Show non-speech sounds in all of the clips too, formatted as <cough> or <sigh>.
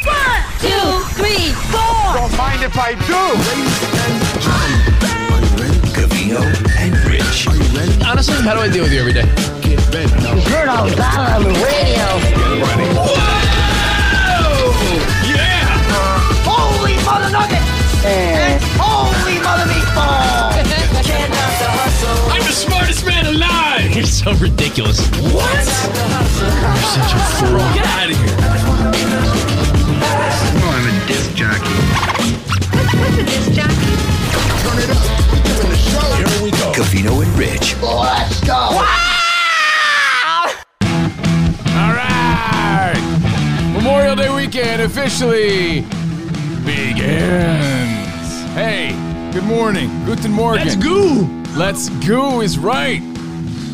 One, two, three, four. Don't mind if I do. Cavino and Rich. Honestly, how do I deal with you every day? Heard all about it on the radio. Whoa! Yeah! Holy mother nugget! And holy mother meatball! I'm the smartest man alive! You're so ridiculous. What? You're such a fool. Get out of here. Oh, I'm a disc jockey. Here we go. Cavino and Rich. Let's go! All right! Memorial Day weekend officially begins. Hey, good morning. Guten Morgen. Let's go. Let's go is right.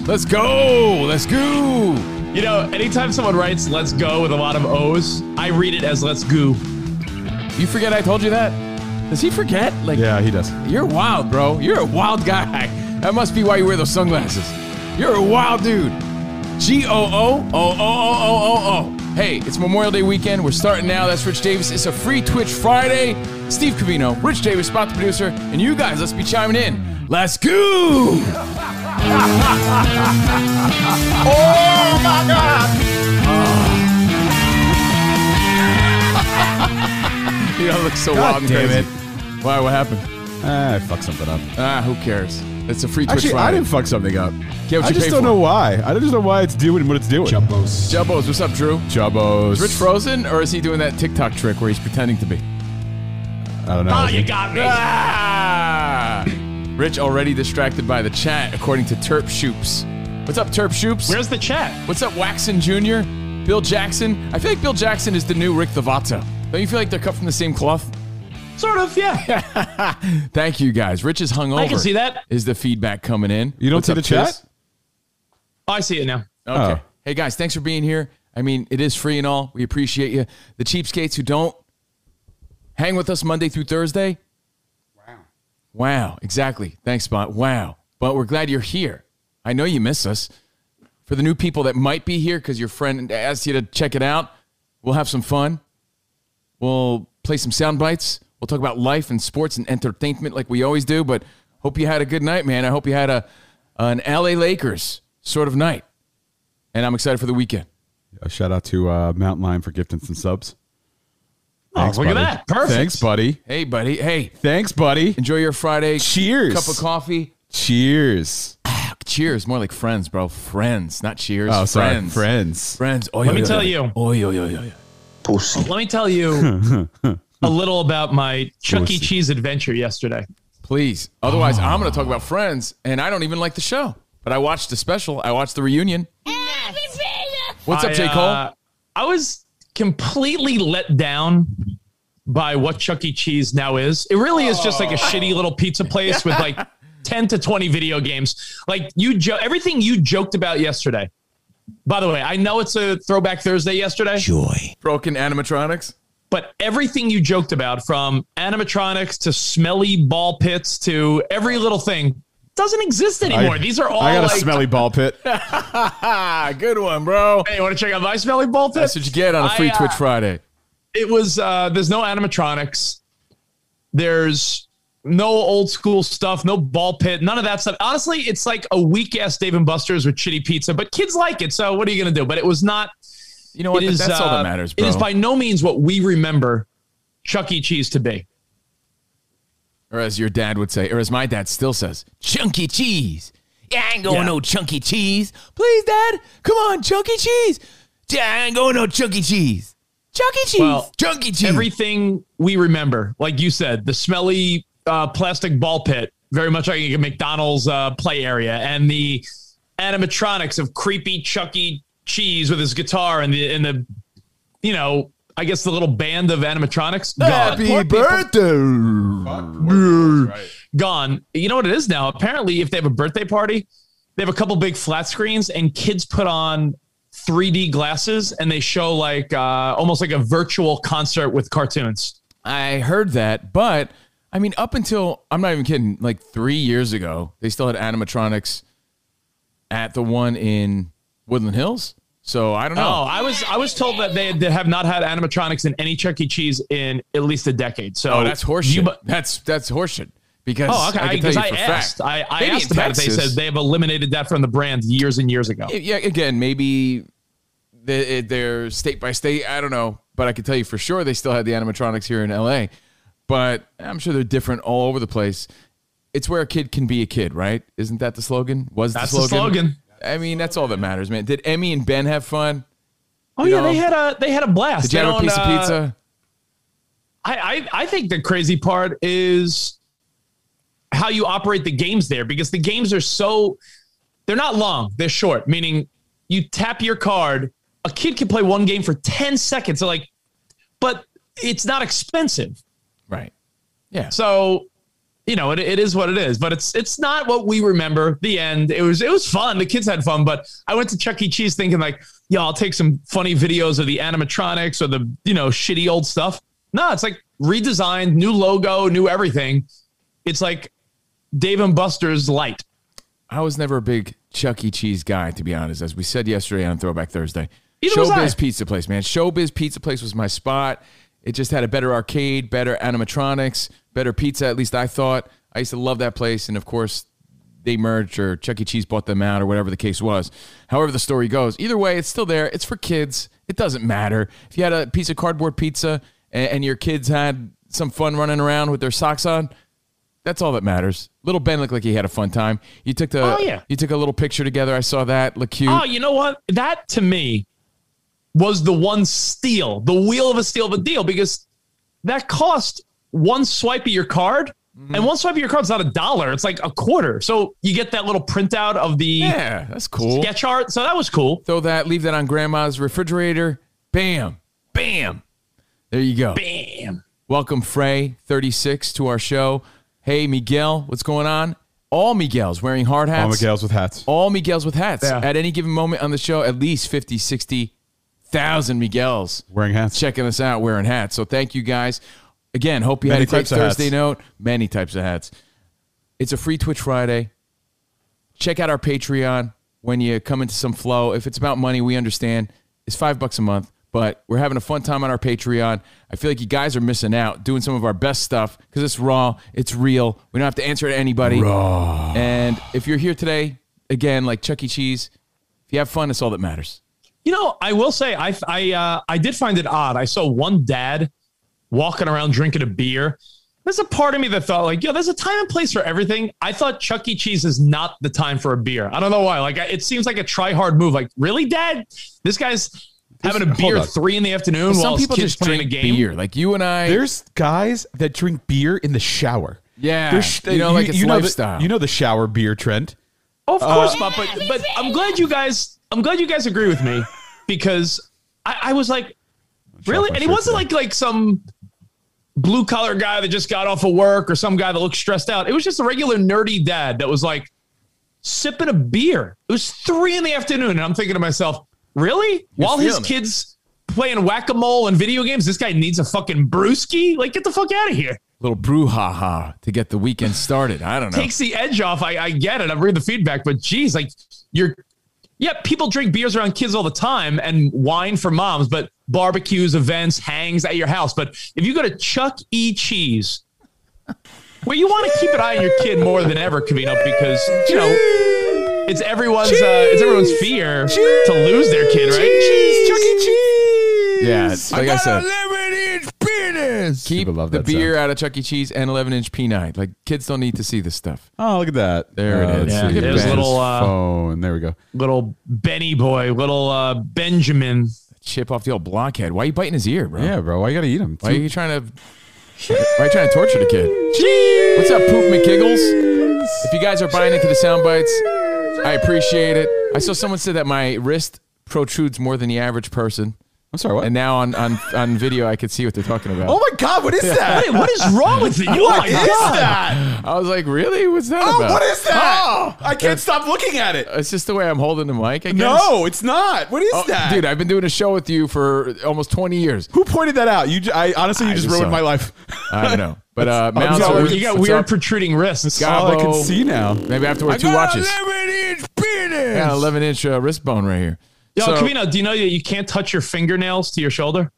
Let's go. Let's go. You know, anytime someone writes "Let's go" with a lot of O's, I read it as "Let's goo." You forget I told you that? Does he forget? Like, Yeah, he does. You're wild, bro. You're a wild guy. <laughs> That must be why you wear those sunglasses. You're a wild dude. G O O O O O O O O. Hey, it's Memorial Day weekend. We're starting now. That's Rich Davis. It's a free Twitch Friday. Steve Cavino, Rich Davis, spot the producer, and you guys, let's be chiming in. Let's go! <laughs> Oh my god! <laughs> You know, it looks so God wild and damn crazy. Why? What happened? Ah, I fucked something up. Ah, who cares? It's a free Twitch Actually, I didn't fuck something up. Get what I you just pay don't for. know why. I just don't know why it's doing what it's doing. Jumbos. Jubbos, what's up, Drew? Jumbos. Is Rich frozen, or is he doing that TikTok trick where he's pretending to be? I don't know. Oh, you got me. Ah! Rich already distracted by the chat, according to Terp Shoops. What's up, Terp Shoops? Where's the chat? What's up, Waxon Jr.? Bill Jackson? I feel like Bill Jackson is the new Rick Lavazza. Don't you feel like they're cut from the same cloth? Sort of, yeah. <laughs> Thank you, guys. Rich is hungover. I can see that. Is the feedback coming in? You don't What's see up, the chat? Tiz? Oh, I see it now. Okay. Oh. Hey guys, thanks for being here. I mean, it is free and all. We appreciate you. The cheapskates who don't hang with us Monday through Thursday. Wow. Wow. Exactly. Thanks, Spot. Wow. But we're glad you're here. I know you miss us. For the new people that might be here because your friend asked you to check it out, we'll have some fun. We'll play some sound bites. We'll talk about life and sports and entertainment like we always do. But hope you had a good night, man. I hope you had a an LA Lakers sort of night and I'm excited for the weekend. A shout out to uh, Mountain Lion for gifting some subs. Oh, look buddy. at that. Perfect. Thanks, buddy. Hey, buddy. Hey, Thanks, buddy. enjoy your Friday. Cheers. Cup of coffee. Cheers. Cheers. More like friends, bro. Friends, not cheers. Oh, sorry. friends. Friends. Friends. Oy, Let me oy, tell oy. you. Oy, oy, oy, oy. Let me tell you <laughs> a little about my Chuck E. Cheese adventure yesterday. Please. Otherwise, I'm going to talk about friends, and I don't even like the show. But I watched the special. I watched the reunion. What's up, I, J. Cole? uh, I was completely let down by what Chuck E. Cheese now is. It really is just like a shitty little pizza place with like <laughs> 10 to 20 video games. Like you, jo- everything you joked about yesterday. By the way, I know it's a throwback Thursday yesterday, Joy. Broken animatronics. but everything you joked about from animatronics to smelly ball pits to every little thing doesn't exist anymore. I- These are all I got a smelly ball pit. <laughs> Good one, bro. Hey, you want to check out my smelly ball pit? That's what you get on a free I, uh, Twitch Friday. it was uh there's no animatronics there's no old school stuff no ball pit none of that stuff honestly it's like a weak ass dave and buster's with shitty pizza but kids like it so what are you gonna do but it was not You know what? is, That's all uh, that matters, bro. it is by no means what we remember chuck e cheese to be or as your dad would say, or as my dad still says, chunky cheese. Yeah, I ain't going Yeah. no chunky cheese. Please, Dad. Come on, chunky cheese. Yeah, I ain't going no chunky cheese. Chunky cheese. Well, chunky cheese. everything we remember like you said the smelly uh, plastic ball pit very much like a mcdonald's uh, play area and the animatronics of creepy chucky cheese with his guitar and the and the you know I guess the little band of animatronics gone. Happy birthday. gone. You know what it is now? Apparently, if they have a birthday party, they have a couple big flat screens and kids put on 3D glasses and they show like uh, almost like a virtual concert with cartoons. I heard that, but I mean, up until I'm not even kidding, like three years ago, they still had animatronics at the one in Woodland Hills. So I don't know. Oh, I was I was told that they, they have not had animatronics in any Chuck E. Cheese in at least a decade. So Oh, that's horseshit. you that's that's horseshit. Because Oh, okay. I can tell Because you I, for asked, fact. I, I asked about it. They said they have eliminated that from the brand years and years ago. yeah, again, maybe they're state by state. I don't know, but I can tell you for sure they still had the animatronics here in L.A. But I'm sure they're different all over the place. It's where a kid can be a kid, right? Isn't that the slogan? Was That's the the slogan? slogan. I mean, that's all that matters, man. Did Emmy and Ben have fun? Oh You yeah, know, they had a they had a blast. Did you They have a piece of uh, pizza? I, I I think the crazy part is how you operate the games there because the games are so they're not long, they're short, meaning you tap your card, a kid can play one game for 10 seconds. So like, but it's not expensive. Yeah. So, you know, it, it is what it is, but it's it's not what we remember. The end. It was it was fun. The kids had fun, but I went to Chuck E. Cheese thinking like, yeah, I'll take some funny videos of the animatronics or the you know shitty old stuff. No, it's like redesigned, new logo, new everything. It's like Dave and Buster's light. I was never a big Chuck E. Cheese guy, to be honest. As we said yesterday on Throwback Thursday, Neither was Showbiz Pizza Place, man. Showbiz Pizza Place was my spot. It just had a better arcade, better animatronics, better pizza. At least I thought. I used to love that place, and of course, they merged or Chuck E. Cheese bought them out or whatever the case was. However, the story goes. Either way, it's still there. It's for kids. It doesn't matter if you had a piece of cardboard pizza and, and your kids had some fun running around with their socks on. That's all that matters. Little Ben looked like he had a fun time. You took the Oh, yeah. you took a little picture together. I saw that. Look cute. Oh, you know what? That to me was the one steal, the wheel of a steal of a deal, because that cost one swipe of your card. Mm-hmm. And one swipe of your card's not a dollar, it's like a quarter. So you get that little printout of the yeah, that's cool. sketch art. So that was cool. Throw that, leave that on grandma's refrigerator. Bam. Bam. There you go. Bam. Welcome, Frey, 36, to our show. Hey, Miguel, what's going on? All Miguel's wearing hard hats. All Miguel's with hats. All Miguel's with hats. Yeah. At any given moment on the show, at least 50, 60,000 Miguel's Wearing hats. checking us out wearing hats. So thank you guys. Again, hope you Many had a great Thursday note. Many types of hats. It's a free Twitch Friday. Check out our Patreon when you come into some flow. If it's about money, we understand. It's five bucks a month, but we're having a fun time on our Patreon. I feel like you guys are missing out doing some of our best stuff because it's raw, it's real. We don't have to answer to anybody. Raw. And if you're here today, again, like Chuck E. Cheese, if you have fun, it's all that matters. You know, I will say I I uh, I did find it odd. I saw one dad walking around drinking a beer. There's a part of me that thought like, yo, there's a time and place for everything. I thought Chuck E. Cheese is not the time for a beer. I don't know why. Like, it seems like a try hard move. Like, really, Dad? This guy's having a beer at three in the afternoon while Some his people kids just playing drink a game. beer. Like you and I. There's guys that drink beer in the shower. Yeah. There's- You know, like it's know lifestyle. The, you know the shower beer trend. Oh, of course, but, but but I'm glad you guys. I'm glad you guys agree with me because I, I was like, really, and he wasn't like like some blue collar guy that just got off of work or some guy that looked stressed out. It was just a regular nerdy dad that was like sipping a beer. It was three in the afternoon, and I'm thinking to myself, really? While his it. kids playing whack a mole and video games, this guy needs a fucking brewski. Like, get the fuck out of here. little brouhaha to get the weekend started. I don't know. takes the edge off. I, I get it. I read the feedback, but geez, like you're, yeah, people drink beers around kids all the time and wine for moms, but barbecues, events, hangs at your house. But if you go to Chuck E. Cheese, where you want to keep an eye on your kid more than ever, Cavino, because you know it's everyone's uh, it's everyone's fear to lose their kid, right? Cheese, Chuck E. Cheese. Yeah, like I, said, 11 inch penis. keep People love the that beer sound. out of Chuck E. Cheese and 11 inch P9. Like kids don't need to see this stuff. Oh, look at that. There it Uh, is. let's Yeah, there's Ben's little, uh, phone. There we go. Little Benny boy, little uh, Benjamin. Chip off the old blockhead. Why are you biting his ear, bro? Yeah, bro. Why you gotta eat them? Why are you trying to? Why are you trying to torture the kid? Cheese. What's up, Poop McGiggles? If you guys are buying into the sound bites, I appreciate it. I saw someone said that my wrist protrudes more than the average person. I'm sorry. What? And now on, on on video, I could see what they're talking about. oh my God! What is that? Wait, what is wrong with you? <laughs> Oh What my is God. that? I was like, really? What's that Oh, about? what is that? Oh, I can't stop looking at it. it's just the way I'm holding the mic. I guess. No, it's not. What is Oh, that, dude? I've been doing a show with you for almost 20 years. Who pointed that out? You, j- I honestly, you I just just ruined saw my it. life. I don't know, but uh, I'm Mounds, sorry. what's- You got what's weird up? protruding wrists. All I can see now. Maybe I have to wear two watches. 11 inch penis. Yeah, 11 inch uh, wrist bone right here. Yo, So- Cavino, do you know that you can't touch your fingernails to your shoulder?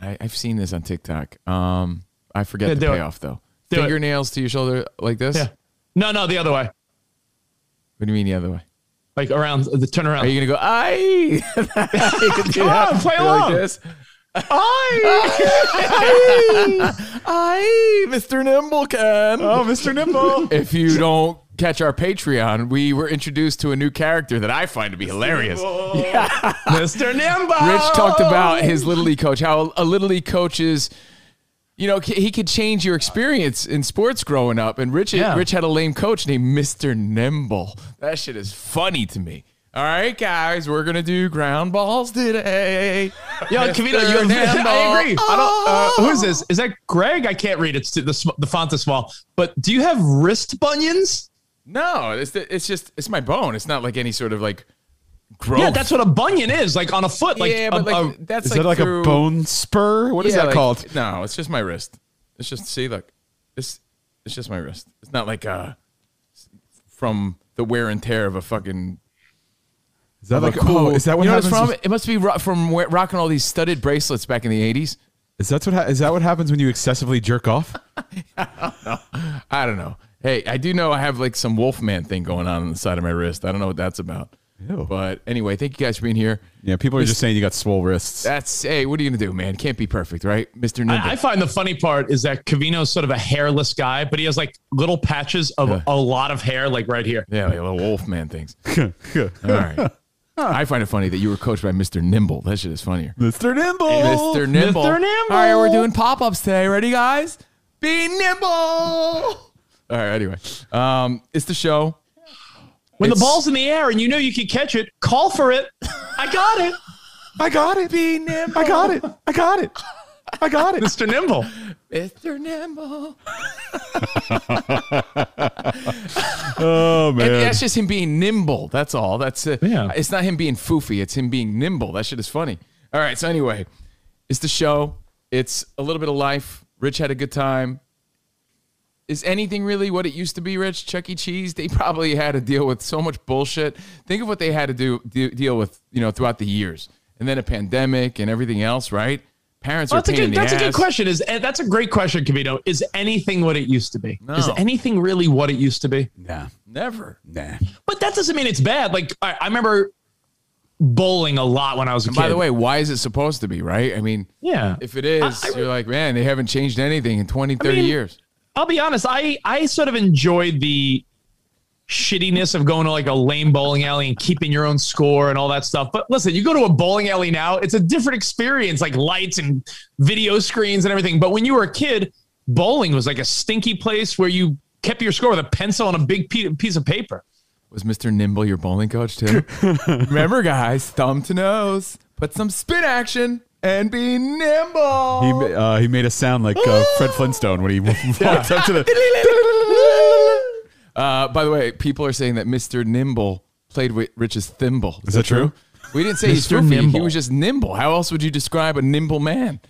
I, I've seen this on TikTok. Um, I forget Yeah, the do it. payoff though. Do it. Fingernails to your shoulder like this. Yeah. No, no, the other way. What do you mean the other way? Like around the turn around. Are you gonna go? I. <laughs> you can <laughs> do Come on, play Go like along. this. Aye. <laughs> I, Mr. Nimble can. Oh, Mr. Nimble. If you don't catch our Patreon, we were introduced to a new character that I find to be hilarious. Mr. <laughs> Nimble. Rich talked about his little league coach, how a little league coach is, you know, he could change your experience in sports growing up. And Rich, Yeah. Rich had a lame coach named Mr. Nimble. That shit is funny to me. All right, guys, we're gonna do ground balls today. Yo, you're, Nimble. I agree. I don't. Uh, who is this? Is that Greg? I can't read it. It's the the font is small. But do you have wrist bunions? No, it's it's just it's my bone. It's not like any sort of like growth. Yeah, that's what a bunion is. Like on a foot. Like yeah, but a- like a- that's Is like that like through- a bone spur? What is Yeah, that like- called? No, it's just my wrist. It's just see, look, this it's just my wrist. It's not like uh from the wear and tear of a fucking. Is that of a like oh, is that what you know happens? it's from? with- It must be ro- from we- rocking all these studded bracelets back in the eighties. Is that what ha- is that what happens when you excessively jerk off? <laughs> I don't know. I don't know. Hey, I do know I have like some Wolfman thing going on on the side of my wrist. I don't know what that's about. Ew. But anyway, thank you guys for being here. Yeah, people are This- just saying you got swole wrists. That's hey, what are you gonna do, man? Can't be perfect, right, Mister Nimble? I, I find the funny part is that Cavino's sort of a hairless guy, but he has like little patches of Yeah. a lot of hair, like right here. yeah, like little Wolfman things. <laughs> All right. <laughs> I find it funny that you were coached by Mr. Nimble. That shit is funnier. Mr. Nimble. Mr. Nimble. Mr. Nimble. All right, we're doing pop ups today. Ready, guys? Be nimble. All right, anyway. Um, it's the show. When It's- the ball's in the air and you know you can catch it, call for it. I got it, I got it. Be nimble. I got it. I got it. I got it. Mr. Nimble. Mr. Nimble. <laughs> Oh And man. that's just him being nimble. That's all. That's it. Yeah. It's not him being foofy. It's him being nimble. That shit is funny. All right. So anyway, it's the show. It's a little bit of life. Rich had a good time. Is anything really what it used to be, Rich? Chuck E. Cheese, they probably had to deal with so much bullshit. Think of what they had to do, do deal with, you know, throughout the years, and then a pandemic and everything else, right? Parents Well, are that's a good. the That's a good question. Is and that's a great question, Cavino. Is anything what it used to be? Is anything really what it used to be? nah. Never. Nah. But that doesn't mean it's bad. Like I, I remember bowling a lot when I was a And kid. by the way, why is it supposed to be, right? I mean, yeah. if it is, I- I- you're like, man, they haven't changed anything in 20, 30 mean, years. I'll be honest. I I sort of enjoyed the shittiness of going to like a lame bowling alley and keeping your own score and all that stuff. But listen, you go to a bowling alley now, it's a different experience, like lights and video screens and everything. But when you were a kid, bowling was like a stinky place where you kept your score with a pencil on a big piece of paper. Was Mr. Nimble your bowling coach too? <laughs> Remember, guys, thumb to nose, put some spin action, and be nimble. He ma- uh, he made a sound like uh, Fred Flintstone when he <laughs> walked up to the. <laughs> <laughs> Uh, by the way, people are saying that Mr. Nimble played with Rich's thimble. Is, that true? We didn't say he's Mr. foofy. He was just nimble. How else would you describe a nimble man?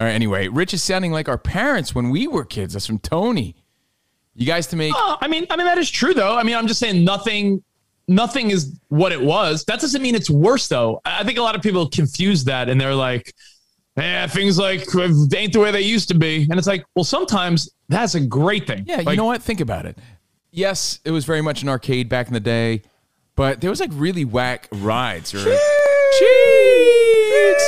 All right. Anyway, Rich is sounding like our parents when we were kids. That's from Tony. You guys to make Uh, I mean, I mean that is true though. I mean, I'm just saying nothing. Nothing is what it was. That doesn't mean it's worse though. I think a lot of people confuse that and they're like, "Yeah, things like they ain't the way they used to be." And it's like, well, sometimes that's a great thing. Yeah, Like, you know what? Think about it. Yes, it was very much an arcade back in the day, but there was like really whack rides or Cheeks!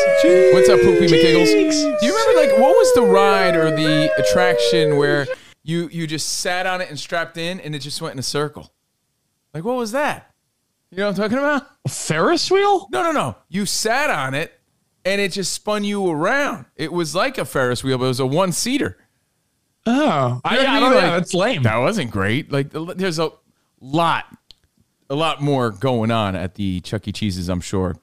What's up, Poopy McGiggles? Do you remember like what was the ride or the attraction where you you just sat on it and strapped in and it just went in a circle? Like what was that? You know what I'm talking about? Ferris wheel? No, no, no. You sat on it and it just spun you around. It was like a Ferris wheel, but it was a one seater. Oh, I, I I don't mean? know. Like, That's lame. That wasn't great. Like there's a lot, a lot more going on at the Chuck E. Cheese's. I'm sure.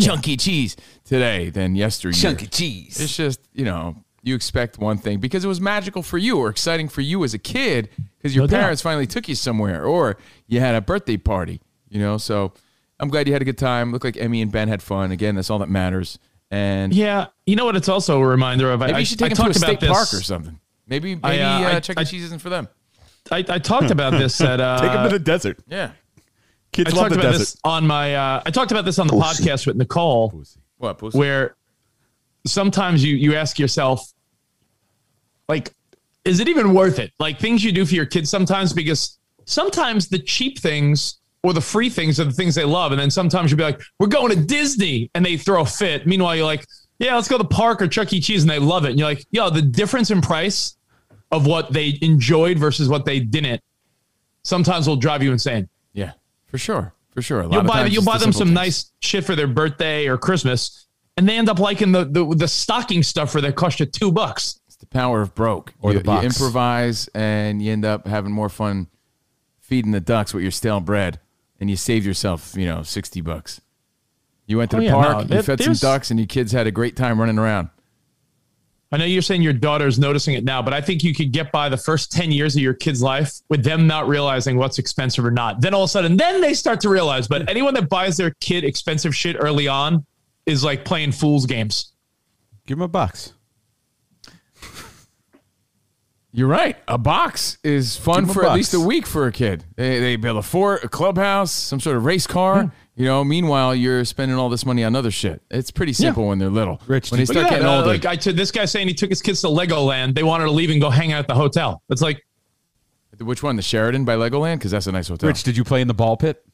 chunky cheese today than yesterday. Chunky cheese. It's just, you know, you expect one thing because it was magical for you or exciting for you as a kid because your No doubt. parents finally took you somewhere or you had a birthday party, you know? So I'm glad you had a good time. Look like Emmy and Ben had fun. Again, that's all that matters. And Yeah, you know what? It's also a reminder of. maybe I, you should I take them to a state about this. park or something. Maybe, maybe I, uh, uh, I- Chuck I- E. Cheese isn't for them. I, I talked about this at. <laughs> Uh, Take him to the desert. Yeah. Kids I love talked the about desert. this on my. Uh, I talked about this on the podcast with Nicole, What? Pussy? where sometimes you you ask yourself, like, is it even worth it? Like things you do for your kids sometimes because sometimes the cheap things or the free things are the things they love, and then sometimes you'll be like, we're going to Disney, and they throw a fit. Meanwhile, you're like, yeah, let's go to the park or Chuck E. Cheese, and they love it, and you're like, yo, the difference in price of what they enjoyed versus what they didn't sometimes will drive you insane. Yeah, for sure. For sure. A lot You'll of buy times you'll buy the them some things. nice shit for their birthday or Christmas, and they end up liking the the, the stocking stuffer that cost you two bucks. It's the power of broke. Or you, the box. you improvise and you end up having more fun feeding the ducks with your stale bread, and you saved yourself, you know, sixty bucks. You went to Oh, the yeah, park, no, you there- fed some ducks, and your kids had a great time running around. I know you're saying your daughter's noticing it now, but I think you could get by the first 10 years of your kid's life with them not realizing what's expensive or not. Then all of a sudden, then they start to realize. But anyone that buys their kid expensive shit early on is like playing fool's games. Give them a box. You're right. A box is fun Give 'em a for at box. least a week for a kid. They, they build a fort, a clubhouse, some sort of race car. You know, meanwhile you're spending all this money on other shit. It's pretty simple when they're little. Rich, when they start Look getting that, uh, older, like I took this guy saying he took his kids to Legoland. They wanted to leave and go hang out at the hotel. It's like, which one? The Sheraton by Legoland, because that's a nice hotel. Rich, did you play in the ball pit?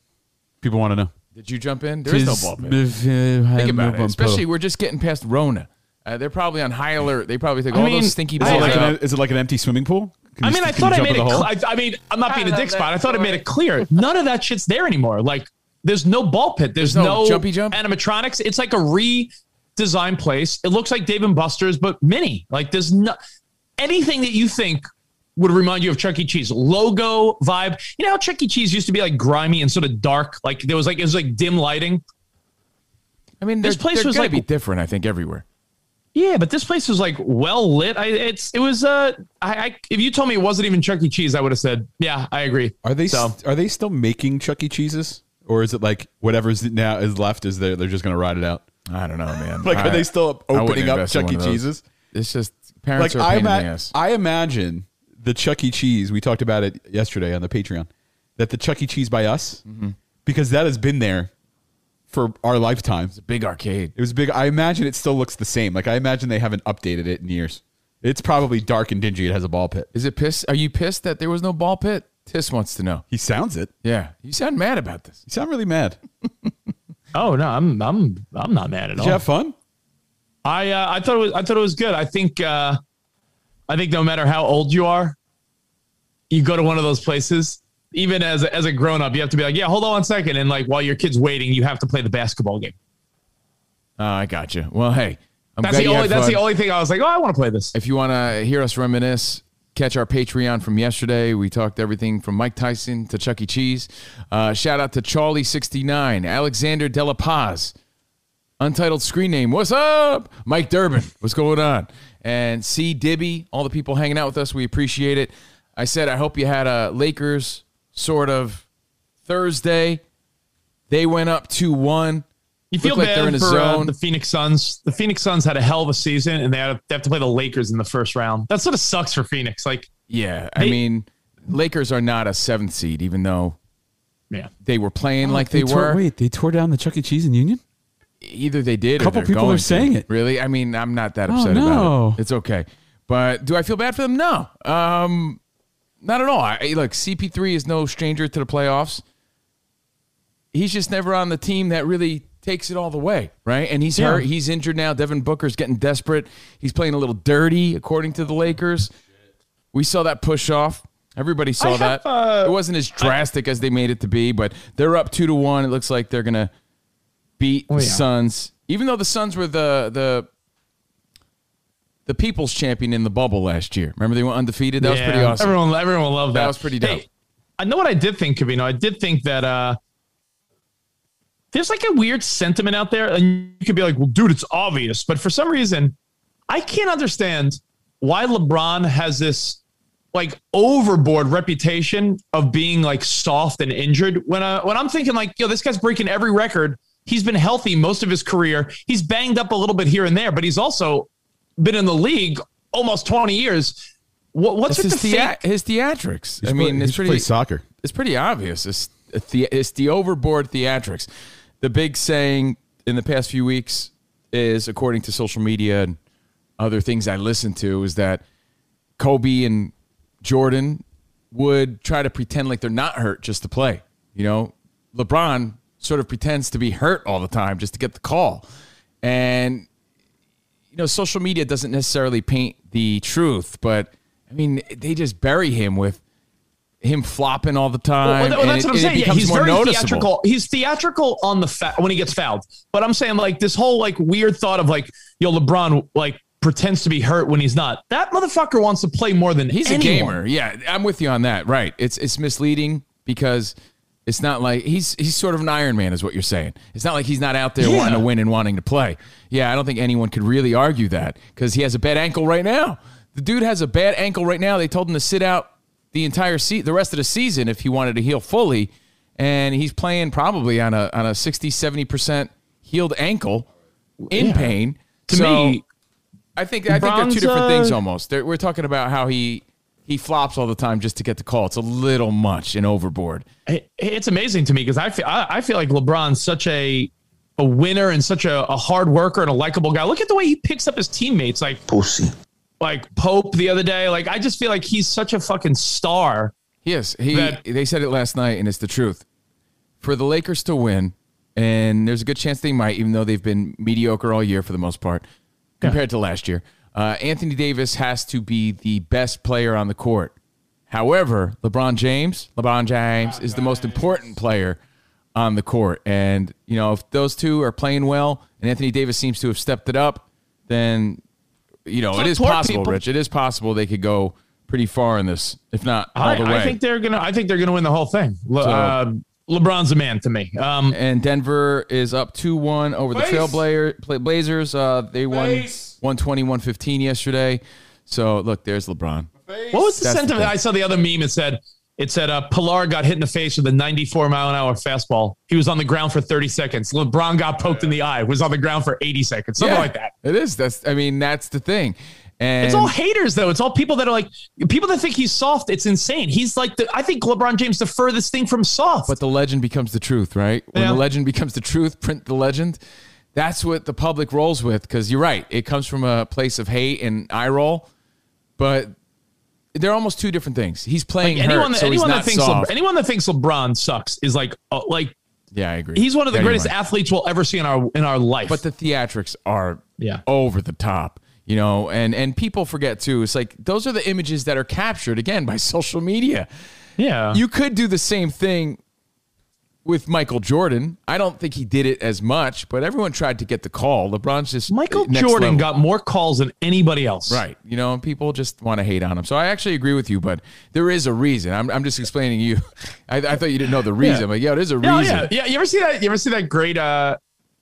People want to know. Did you jump in? There is no ball pit. Think Think about it. Especially we're just getting past Rona. Uh, they're probably on high alert. They probably think I all mean, those stinky Is balls. it, like an, is it like an empty swimming pool? Can I you- mean, I thought I made in it. Cl- I, I mean, I'm not being a dick spot. I thought I made it clear. None of that shit's there anymore. Like, there's no ball pit. There's, There's no no, jumpy jump? animatronics. It's like a redesigned place. It looks like Dave and Buster's, but mini. Like, there's no anything that you think would remind you of Chuck E. Cheese. Logo vibe. You know how Chuck E. Cheese used to be like grimy and sort of dark. Like there was like it was like dim lighting. I mean, this place was like- be different. I think everywhere. Yeah, but this place was like well lit. I it's it was uh I, I if you told me it wasn't even Chuck E. Cheese, I would have said yeah, I agree. Are they So- are they still making Chuck E. Cheeses, or is it like whatever's now is left is there? They're just gonna ride it out. I don't know, man. <laughs> Like, are I- they still opening up Chuck E. one of those. Cheeses? It's just parents Like are a I, pain in the ima- ass. I imagine the Chuck E. Cheese. We talked about it yesterday on the Patreon. That the Chuck E. Cheese by us, Mm-hmm. because that has been there for our lifetimes. A big arcade. It was big. I imagine it still looks the same. Like I imagine they haven't updated it in years. It's probably dark and dingy. It has a ball pit. Is it pissed? Are you pissed that there was no ball pit? Tis wants to know. He sounds it. Yeah, you sound mad about this. You sound really mad. <laughs> Oh no, I'm I'm I'm not mad at Did all. you have fun? I uh, I thought it was I thought it was good. I think uh, I think no matter how old you are, you go to one of those places. Even as a, as a grown up, you have to be like, yeah, hold on one second, and like while your kid's waiting, you have to play the basketball game. Oh, I got you. Well, hey, I'm That's the only that's fun. the only thing I was like, oh, I want to play this. If you want to hear us reminisce, catch our Patreon from yesterday. We talked everything from Mike Tyson to Chuck E. Cheese. Uh, shout out to Charlie69, Alexander De La Paz, Untitled Screen Name. What's up? Mike Durbin. What's going on? And C. Dibby, all the people hanging out with us. We appreciate it. I said, I hope you had a Lakers sort of Thursday. They went up 2 1. You feel Look like bad they're in a for uh, the Phoenix Suns. The Phoenix Suns had a hell of a season, and they have, they have to play the Lakers in the first round. That sort of sucks for Phoenix. Like, Yeah. I mean, Lakers are not a seventh seed, even though yeah, they were playing like they, tore, were. Wait, they tore down the Chuck E. Cheese in Union. Either they did, A Couple or they're people going are saying to. it. Really? I mean, I'm not that Oh, upset no. about it. It's okay. But do I feel bad for them? No. Um, not at all. I, look, CP3 is no stranger to the playoffs. He's just never on the team that really takes it all the way, right? And he's Yeah. hurt. He's injured now. Devin Booker's getting desperate. He's playing a little dirty, according to the Lakers. We saw that push off. Everybody saw have, that. uh, it wasn't as drastic as they made it to be, but they're up two to one. It looks like they're gonna beat the yeah. Suns, even though the Suns were the the the people's champion in the bubble last year. Remember they went undefeated. That was pretty awesome. Everyone, everyone loved that. That was pretty dope. Hey, I know what I did think, Cavino. I did think that uh, there's like a weird sentiment out there, and you could be like, "Well, dude, it's obvious," but for some reason, I can't understand why LeBron has this like overboard reputation of being like soft and injured. When I when I'm thinking like, yo, this guy's breaking every record. He's been healthy most of his career. He's banged up a little bit here and there, but he's also been in the league almost 20 years. What, what's with his, the thea- fake? his theatrics. I mean, play- it's he's pretty soccer. It's pretty obvious. It's the it's the overboard theatrics. The big saying in the past few weeks is, according to social media and other things I listen to, is that Kobe and Jordan would try to pretend like they're not hurt just to play. You know, LeBron sort of pretends to be hurt all the time just to get the call. And you know, social media doesn't necessarily paint the truth, but I mean, they just bury him with him flopping all the time. Well, and that's it- what I'm saying. Yeah, he's very noticeable. theatrical. He's theatrical on the fa- when he gets fouled. But I'm saying like this whole like weird thought of like, yo, LeBron like pretends to be hurt when he's not. That motherfucker wants to play more than He's anyone. a gamer. Yeah, I'm with you on that. Right. It's it's misleading because it's not like he's he's sort of an Iron Man, is what you're saying. It's not like he's not out there Yeah. wanting to win and wanting to play. Yeah, I don't think anyone could really argue that because he has a bad ankle right now. The dude has a bad ankle right now. They told him to sit out the entire se- the rest of the season if he wanted to heal fully, and he's playing probably on a on a 60 70 percent healed ankle in pain. To So, me, I think I think they're two different uh, things almost. They're, we're talking about how he he flops all the time just to get the call. It's a little much and overboard. it's amazing to me because I feel I, I feel like LeBron's such a a winner and such a, a hard worker and a likable guy. Look at the way he picks up his teammates, like Pussy. like Pope the other day. Like I just feel like he's such a fucking star. Yes. He That- they said it last night, and it's the truth. For the Lakers to win, and there's a good chance they might, even though they've been mediocre all year for the most part, compared to last year. Uh, Anthony Davis has to be the best player on the court. However, LeBron James, LeBron James is the most important player on the court, and you know if those two are playing well, and Anthony Davis seems to have stepped it up, then you know it is possible, people- Rich. It is possible they could go pretty far in this, if not all I, the way. I think they're gonna. I think they're gonna win the whole thing. Le, uh, LeBron's a man to me. Um, and Denver is up 2-1 over the Trailblazers. Uh, they won 120-115 yesterday. So look, there's LeBron. what was the That's the sentiment? thing. I saw the other meme. It said. It said uh, Pillar got hit in the face with a 94 mile an hour fastball. He was on the ground for 30 seconds. LeBron got poked in the eye. Was on the ground for 80 seconds. Something Yeah, like that. It is. That's I mean, that's the thing. And It's all haters though. It's all people that are like people that think he's soft. It's insane. He's like the. I think LeBron James the furthest thing from soft. but the legend becomes the truth, right? When Yeah. the legend becomes the truth, print the legend. That's what the public rolls with because you're right. It comes from a place of hate and eye roll, but they're almost two different things. He's playing Like, anyone hurt, that so anyone that thinks. LeBron, anyone that thinks LeBron sucks is like uh, like yeah, I agree. he's one of the Yeah, greatest right. athletes we'll ever see in our in our life. but the theatrics are Yeah. over the top you know and and people forget too it's like those are the images that are captured again by <laughs> social media yeah, you could do the same thing with Michael Jordan. I don't think he did it as much, but everyone tried to get the call. LeBron's just Michael Jordan level. got more calls than anybody else. right. You know, people just want to hate on him. So I actually agree with you, but there is a reason. I'm, I'm just explaining you. <laughs> I, I thought you didn't know the reason. Yeah. But yeah, there's a Yeah, reason. yeah, yeah. You ever see that? You ever see that great? uh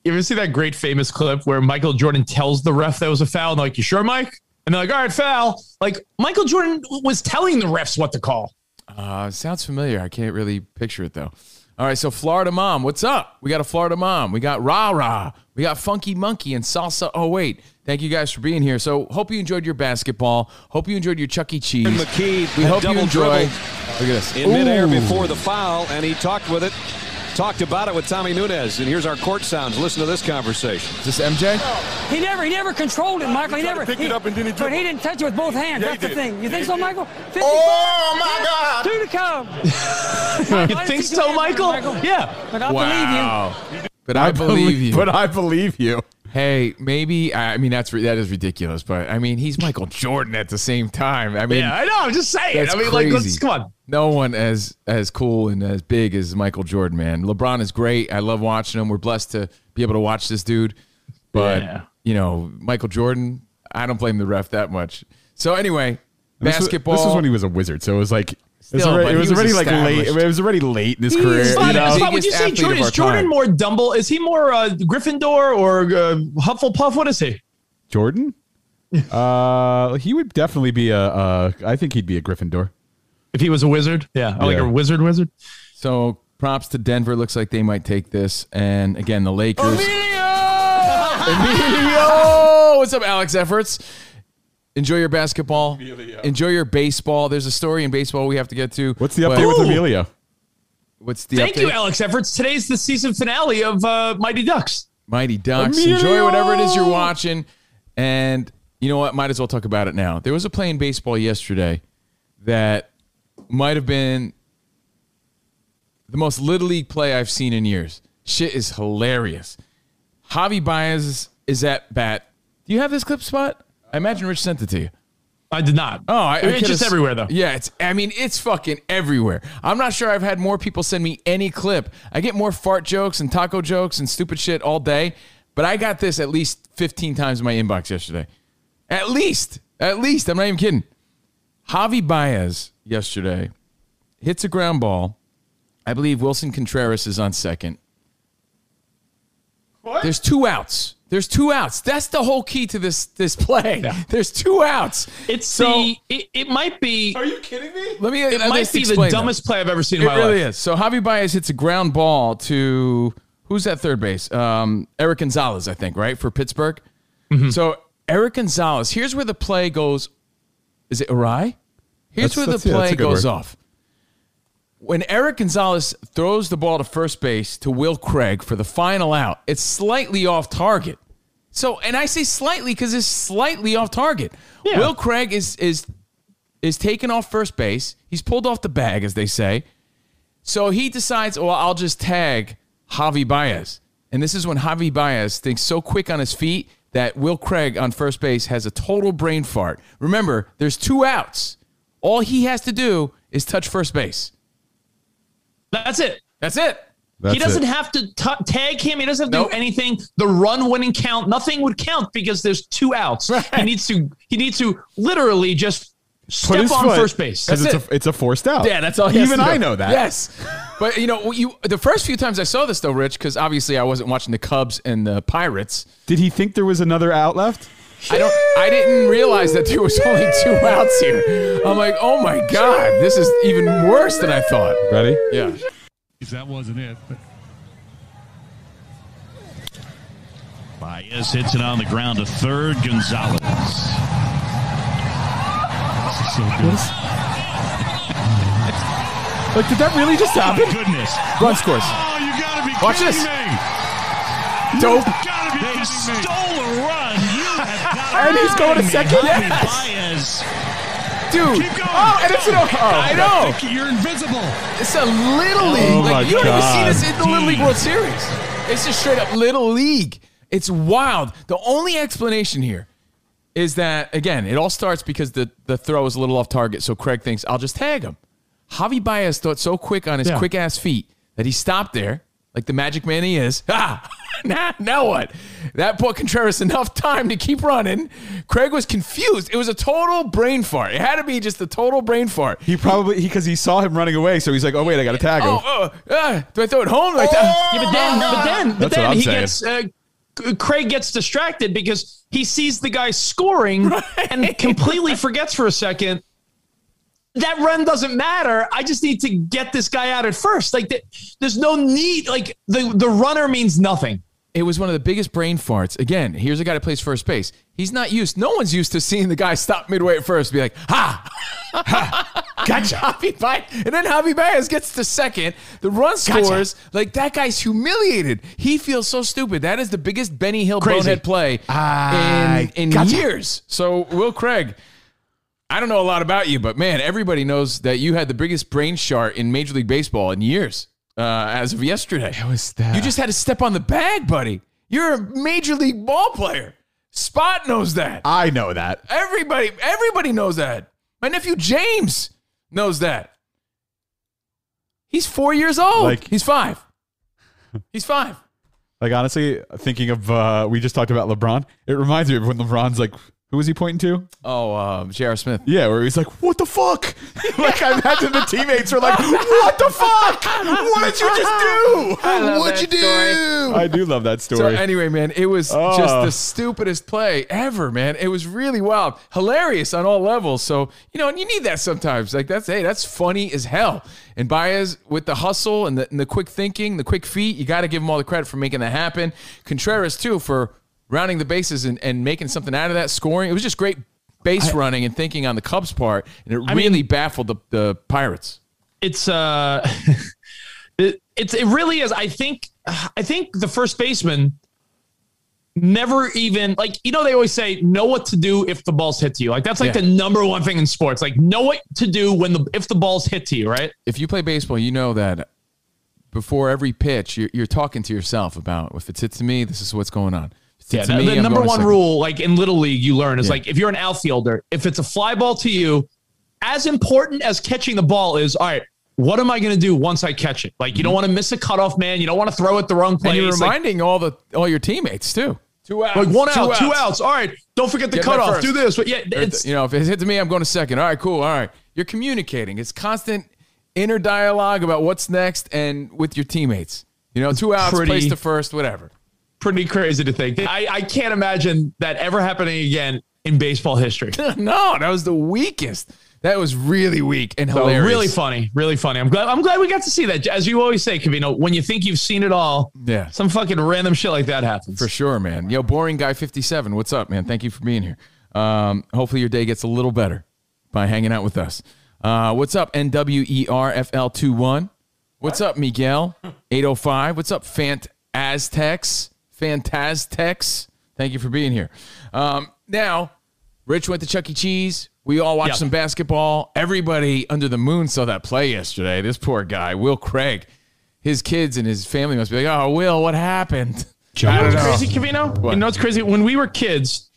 You ever see that great famous clip where Michael Jordan tells the ref that was a foul? And like, "You sure, Mike?" And they're like, "All right, foul." Like Michael Jordan was telling the refs what to call. Uh, sounds familiar. I can't really picture it though. All right, so Florida Mom, what's up? We got a Florida Mom. We got Rah Rah. We got Funky Monkey and Salsa. Oh wait, thank you guys for being here. So hope you enjoyed your basketball. Hope you enjoyed your Chuck E. Cheese. McKee we hope you enjoy. Look at this. in midair Ooh. before the foul, and he talked with it, talked about it with Tommy Nunez. And here's our court sounds. Listen to this conversation. Is this MJ? He never, he never controlled it, Michael. He, tried to never pick it up and then he but dribbled. he didn't touch it with both hands. Yeah, That's the thing. You think he so. Michael? 55, Oh, my God. Two to come. <laughs> You think so, Michael? Yeah. But I Wow. <laughs> But I, believe you. But I believe you. Hey, maybe I mean that's that is ridiculous, but I mean he's Michael Jordan at the same time. I mean, Yeah, I know. I'm just saying. That's I mean, like, let's come on. No one as as cool and as big as Michael Jordan, man. LeBron is great. I love watching him. We're blessed to be able to watch this dude. But Yeah. you know, Michael Jordan, I don't blame the ref that much. So anyway, This was- basketball. This was when he was a wizard, so it was like It was Still, already, it was he was already like late. It was already late in his He career. is You know? Spot, would you say Jordan, is Jordan time. more Dumble? Is he more uh, Gryffindor or uh, Hufflepuff? What is he? Jordan? <laughs> uh, he would definitely be a. Uh, I think he'd be a Gryffindor. If he was a wizard, yeah, like a wizard, wizard. So props to Denver. Looks like they might take this. And again, the Lakers. Emilio! What's up, Alex Efforts? Enjoy your basketball. Enjoy your baseball. There's a story in baseball we have to get to. What's the but- update with Ooh. Emilio? What's the Thank update? you, Alex Efforts. Today's the season finale of uh, Mighty Ducks. Mighty Ducks. Emilio! Enjoy whatever it is you're watching. And you know what? Might as well talk about it now. There was a play in baseball yesterday that might have been the most little league play I've seen in years. Shit is hilarious. Javi Baez is at bat. Do you have this clip spot? I imagine Rich sent it to you. I did not. Oh, I, I it's could've just s- everywhere though. Yeah, it's. I mean, it's fucking everywhere. I'm not sure I've had more people send me any clip. I get more fart jokes and taco jokes and stupid shit all day, but I got this at least 15 times in my inbox yesterday. At least, at least. I'm not even kidding. Javi Baez yesterday hits a ground ball. I believe Willson Contreras is on second. What? There's two outs. There's two outs. That's the whole key to this this play. <laughs> There's two outs. It's So- the. It, it might be. Are you kidding me? Let me. It I'll might be the explain that. dumbest play I've ever seen in It my really life. is. So Javi Baez hits a ground ball to who's at third base? Um, Erik Gonzalez, I think, right for Pittsburgh. Mm-hmm. So Erik Gonzalez. Here's where the play goes. Is it awry? Here's That's- where that's- the play a good goes word. off. When Erik Gonzalez throws the ball to first base to Will Craig for the final out, it's slightly off target. So, and I say slightly because it's slightly off target. Yeah. Will Craig is is is taken off first base. He's pulled off the bag, as they say. So he decides, well, I'll just tag Javi Baez. And this is when Javi Baez thinks so quick on his feet that Will Craig on first base has a total brain fart. Remember, there's two outs. All he has to do is touch first base. That's it. That's it. That's he doesn't it. have to t- tag him. He doesn't have to Nope. do anything. The run wouldn't count. Nothing would count because there's two outs. Right. He needs to. He needs to literally just step on foot, first base. because That's it's a it's a forced out. Yeah, that's all. He has Even. I know that. Yes, <laughs> but you know, you the first few times I saw this though, Rich, because obviously I wasn't watching the Cubs and the Pirates. Did he think there was another out left? I don't. I didn't realize that there was only two <laughs> outs here. I'm like, oh my god, this is even worse than I thought. Ready? Yeah. If that wasn't it, but. Baez hits it on the ground to third. Gonzalez. This is so good. Like, did that really just Oh, happen? my goodness. Run scores. Oh, you gotta be Watch kidding this. me. Dope. Gotta be They kidding me. stole a run. You And he's going to second. Javi Yes. Baez. Dude. Keep going. Oh, and it's an. Oh, I know. You're invisible. It's a little league. Oh like my you don't even see this in the Little League World Series. It's just straight up little league. It's wild. The only explanation here is that again, it all starts because the the throw is a little off target. So Craig thinks I'll just tag him. Javi Baez thought so quick on his Yeah. quick ass feet that he stopped there, like the magic man he is. <laughs> Ah, <laughs> now, now what? That bought Contreras enough time to keep running. Craig was confused. It was a total brain fart. It had to be just a total brain fart. He probably because he saw him running away, so he's like, "Oh wait, I got to tag him." Oh, oh, uh, do I throw it home like that? Yeah, but then, but then, but That's then he saying. gets. Uh, Craig gets distracted because he sees the guy scoring <laughs> and completely forgets for a second. That run doesn't matter. I just need to get this guy out at first. Like, th- there's no need. Like, the the runner means nothing. It was one of the biggest brain farts. Again, here's a guy that plays first base. He's not used. No one's used to seeing the guy stop midway at first, be like, "Ha, ha, gotcha." <laughs> Javi Baez, and then Javi Baez gets to second. The run scores. Like that guy's humiliated. He feels so stupid. That is the biggest Benny Hill Crazy. bonehead play I in in gotcha. years. So, Will Craig. I don't know a lot about you, but man, everybody knows that you had the biggest brain shart in Major League Baseball in years, uh, as of yesterday. It was that. You just had to step on the bag, buddy. You're a major league ball player. Spot knows that. I know that. Everybody, everybody knows that. My nephew James knows that. He's four years old. Like- He's five. He's five. Like honestly, thinking of uh we just talked about LeBron. It reminds me of when LeBron's like Who was he pointing to? Oh, uh, J.R. Smith. Yeah, where he's like, "What the fuck?" <laughs> like I imagine the teammates are like, "What the fuck? What did you just do? What'd you do? I do love that story. So anyway, man, it was Oh. just the stupidest play ever, man. It was really wild, hilarious on all levels. So you know, and you need that sometimes. Like that's hey, that's funny as hell. And Baez with the hustle and the, and the quick thinking, the quick feet, you got to give him all the credit for making that happen. Contreras too for rounding the bases and, and making something out of that, scoring. It was just great base running and thinking on the Cubs' part, and it I really mean- baffled the, the Pirates. it's uh <laughs> it, it's it really is i think i think the first baseman never even like you know they always say know what to do if the ball's hit to you like that's like Yeah. the number one thing in sports like know what to do when the if the ball's hit to you right if you play baseball, you know that before every pitch, you're, you're talking to yourself about if it's hit to me, this is what's going on. If yeah to the, me, the number going to one second. rule like in little league you learn is Yeah. like if you're an outfielder if it's a fly ball to you as important as catching the ball is all right what am I going to do once I catch it? Like, you don't mm-hmm. want to miss a cutoff man. You don't want to throw it the wrong place. And you're Like- reminding all the all your teammates too. Two outs. Like one two out, two outs. All right, don't forget the Get him cutoff. Do this. But yeah, it's you know, if it's hit to me, I'm going to second. All right, cool. All right. You're communicating. It's constant inner dialogue about what's next and with your teammates. You know, two outs, Pretty- place to first, whatever. Pretty crazy to think. I, I can't imagine that ever happening again in baseball history. <laughs> no, that was the weakest. That was really weak and So hilarious. really funny, really funny. I'm glad. I'm glad we got to see that. As you always say, Cavino, when you think you've seen it all, Yeah. some fucking random shit like that happens. For sure, man. Yo, boring guy 57. What's up, man? Thank you for being here. Um, hopefully your day gets a little better by hanging out with us. Uh, what's up, E NWERFL21? What's up, Miguel 805? What's up, Fant Aztecs? Fantaztecs? Thank you for being here. Um, now, Rich went to Chuck E. Cheese. We all watched Yep. some basketball. Everybody under the moon saw that play yesterday. This poor guy, Will Craig. His kids and his family must be like, oh, Will, what happened? You I know what's crazy, Cavino? What? You know what's crazy? When we were kids,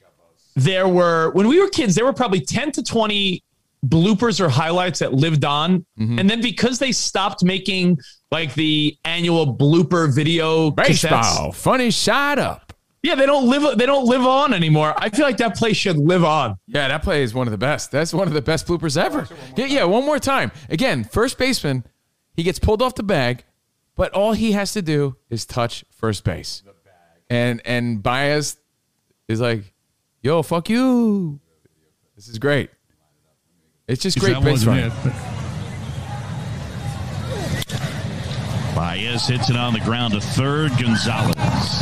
there were when we were kids, there were probably 10 to 20 bloopers or highlights that lived on. Mm-hmm. And then because they stopped making like the annual blooper video Baseball, cassettes, funny shot up. yeah, they don't live they don't live on anymore. I feel like that place should live on. Yeah, that play is one of the best. That's one of the best bloopers ever. Yeah, yeah, one more time. Again, first baseman, he gets pulled off the bag, but all he has to do is touch first base. And and Baez is like, "Yo, fuck you." This is great. It's just great That base wasn't running. it. Baez hits it on the ground to third. Gonzalez.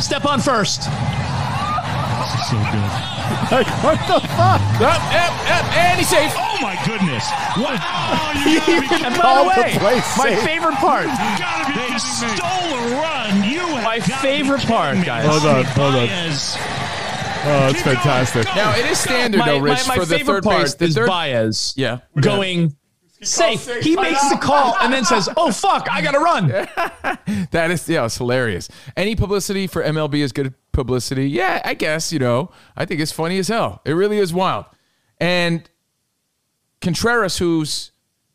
Step on first. This is so good. <laughs> like what the fuck? Up, up, up, and he's safe. Oh my goodness! What? <laughs> Oh, <laughs> you gotta be kidding And me. by the the way, play my safe. favorite part. You gotta be They kidding me. stole a run. You have My favorite part, guys. Hold on, hold on. Baez. Oh, it's fantastic. Now it is standard My, though, my, Rich, my for the favorite third part base. The is third, Baez yeah, going safe. He makes the call and then says, "Oh fuck, I gotta run." <laughs> That is, yeah, it's hilarious. Any publicity for MLB is good publicity. Yeah, I guess, you know, I think it's funny as hell. It really is wild. And Contreras, who's,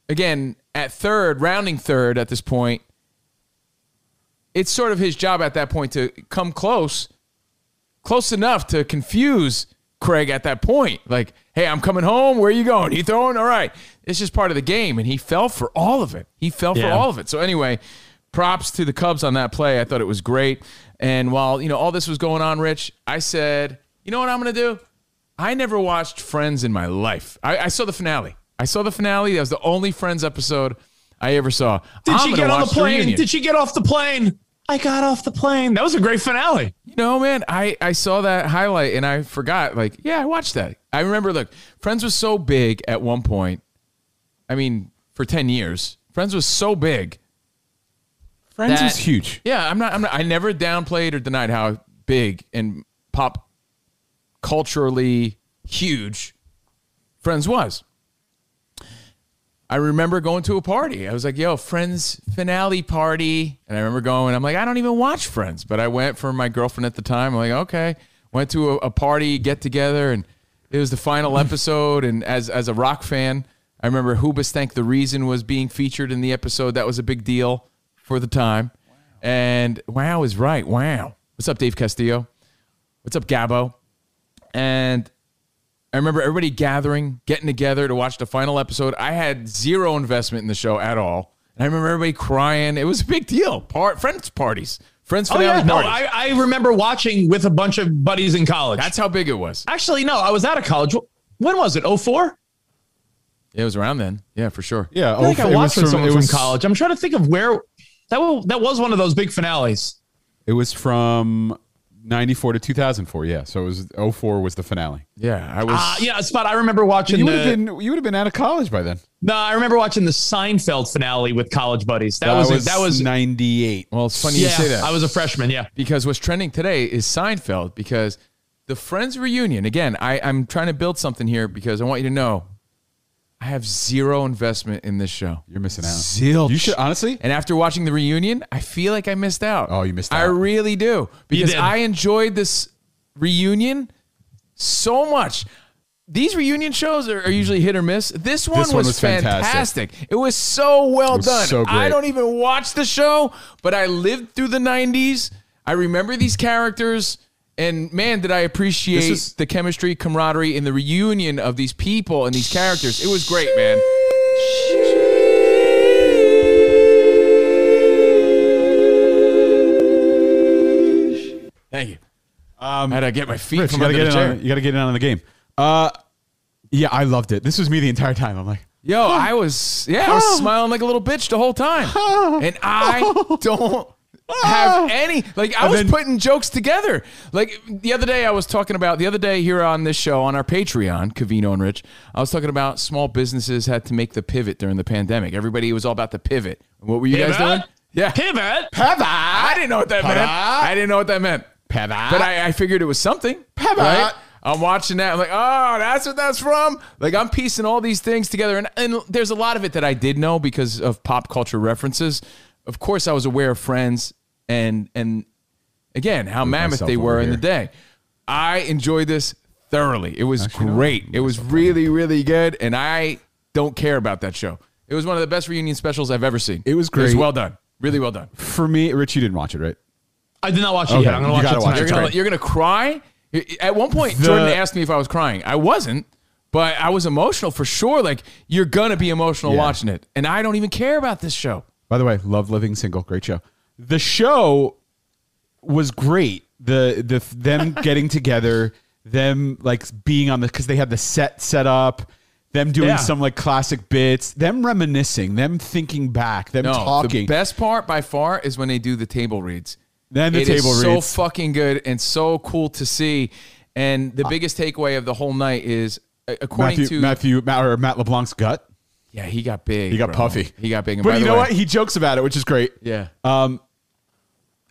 again, at third, rounding third at this point, it's sort of his job at that point to come close, close enough to confuse Craig at that point. Like, hey, I'm coming home. Where are you going? You throwing? All right. It's just part of the game. And he fell for all of it. He fell for all of it. So, anyway, props to the Cubs on that play. I thought it was great. And while, you know, all this was going on, Rich, I said, you know what I'm going to do? I never watched Friends in my life. I, I saw the finale. I saw the finale. That was the only Friends episode I ever saw. Did I'm she get on the plane? Did she get off the plane? I got off the plane. That was a great finale. You know, man, I, I saw that highlight and I forgot. Like, yeah, I watched that. I remember, look, Friends was so big at one point. I mean, for 10 years, Friends was so big. Friends that- is huge. Yeah, I'm not, I'm not, I never downplayed or denied how big and pop culturally huge Friends was. I remember going to a party. I was like, yo, Friends finale party. And I remember going, I'm like, I don't even watch Friends. But I went for my girlfriend at the time. I'm like, okay. Went to a, a party, get together, and it was the final episode. And as, as a rock fan, I remember Hoobastank the Reason was being featured in the episode. That was a big deal for the time. And wow is right. Wow. What's up, Dave Castillo? What's up, Gabo? And I remember everybody gathering, getting together to watch the final episode. I had zero investment in the show at all. And I remember everybody crying. It was a big deal. Part friends parties, friends Oh yeah, no, parties. I, I remember watching with a bunch of buddies in college. That's how big it was. Actually, no, I was out of college. When was it? 04? It was around then. Yeah, for sure. Yeah, I think oh, I it watched was with from- someone it from college. I'm trying to think of where that was, that was one of those big finales. It was from 94 to 2004. Yeah. So it was 04 was the finale. Yeah, I was. Uh, yeah, spot. I remember watching You the. would have been you would have been out of college by then. no, I remember watching the Seinfeld finale with college buddies. That, was, that was 98. well, it's funny yeah. you say that. I was a freshman. Yeah. because what's trending today is Seinfeld because the Friends reunion. Again, I, I'm trying to build something here because I want you to know I have zero investment in this show. You're missing out. Zilch. You should honestly. And after watching the reunion, I feel like I missed out. Oh, you missed out. I really do because. I enjoyed this reunion so much. These reunion shows are, are usually hit or miss. This one, one was, was fantastic. fantastic. It was so well was done. so great. I don't even watch the show, but I lived through the 90s. I remember these characters. And man, did I appreciate This is- the chemistry, camaraderie, and the reunion of these people and these characters. It was great, man. Thank you. Um, I had to get my feet Rich, you from gotta under get the chair. on, you gotta get in on the game. Uh, yeah, I loved it. This was me the entire time. I'm like, Yo, I was yeah, I was smiling like a little bitch the whole time, and I <laughs> don't have ah. any like I And was then- putting jokes together. Like the other day, I was talking about the other day here on this show on our Patreon, Cavino and Rich. I was talking about small businesses had to make the pivot during the pandemic. Everybody was all about the pivot. What were you guys doing? Yeah, Pivot. pivot. I didn't know what that meant. I didn't know what that meant. Pivot. But I, I figured it was something. Pivot. Right? I'm watching that. I'm like, oh, that's what that's from. Like I'm piecing all these things together, and and there's a lot of it that I did know because of pop culture references. Of course, I was aware of Friends and and again how mammoth they were in the day. I enjoyed this thoroughly. It was Actually, no. great. It was really really good, and I don't care about that show. It was one of the best reunion specials I've ever seen. It was great. It was well done. Really well done. for me, Rich, you didn't watch it, right? I did not watch it Okay, yet. I'm gonna you watch it watch it. You're gonna, you're gonna cry. At one point, The- Jordan asked me if I was crying. I wasn't, but I was emotional for sure. Like you're gonna be emotional Yeah. watching it, and I don't even care about this show. By the way, love living single. Great show. The show was great. The the them <laughs> getting together, them like being on the because they had the set set up, them doing Yeah. some like classic bits, them reminiscing, them thinking back, them No, talking. the best part by far is when they do the table reads. Then the It is table reads. so fucking good and so cool to see. And the biggest takeaway of the whole night is, uh, according Matthew to Matthew Matt, or Matt LeBlanc's gut. Yeah, he got big. He got bro. puffy. He got big. And But you know way- what? He jokes about it, which is great. Yeah. Um,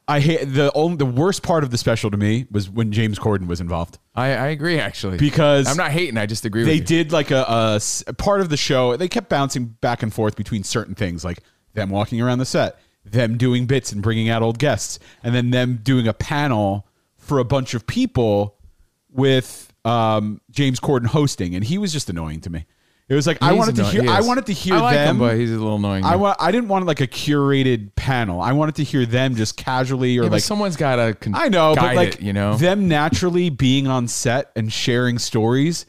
I hate the only the worst part of the special to me was when James Corden was involved I, I agree actually because I'm not hating. I just agree. they with you. They did like a, a a part of the show. They kept bouncing back and forth between certain things, like them walking around the set, them doing bits and bringing out old guests, and then them doing a panel for a bunch of people with um, James Corden hosting, and he was just annoying to me. It was like I He's wanted to annoying. hear. He I is. wanted to hear I like them, him, but he's a little annoying. I want. I didn't want like a curated panel. I wanted to hear them just casually or Yeah, but like someone's got to. Con- I know, but like it, you know, them naturally being on set and sharing stories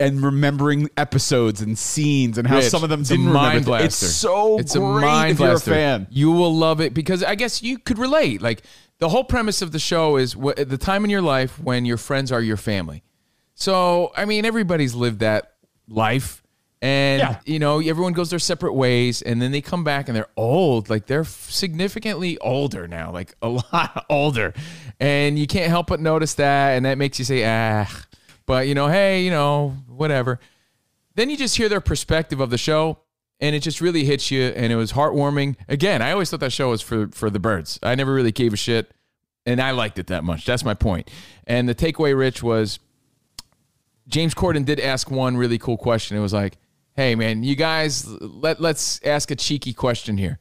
and remembering episodes and scenes and how Rich, some of them it's a didn't mind remember. blaster. It's so it's great a mind if you're a fan. You will love it because I guess you could relate. Like the whole premise of the show is what, the time in your life when your friends are your family. So I mean, everybody's lived that life. And Yeah. you know, everyone goes their separate ways, and then they come back and they're old, like they're significantly older now, like a <laughs> lot older, and you can't help but notice that, and that makes you say, ah. But you know, hey, you know, whatever. Then you just hear their perspective of the show and it just really hits you and it was heartwarming. Again i always thought that show was for for the birds. I never really gave a shit and i liked it that much. That's my point. And the takeaway rich was james corden did ask one really cool question it was like hey man you guys let, let's ask a cheeky question here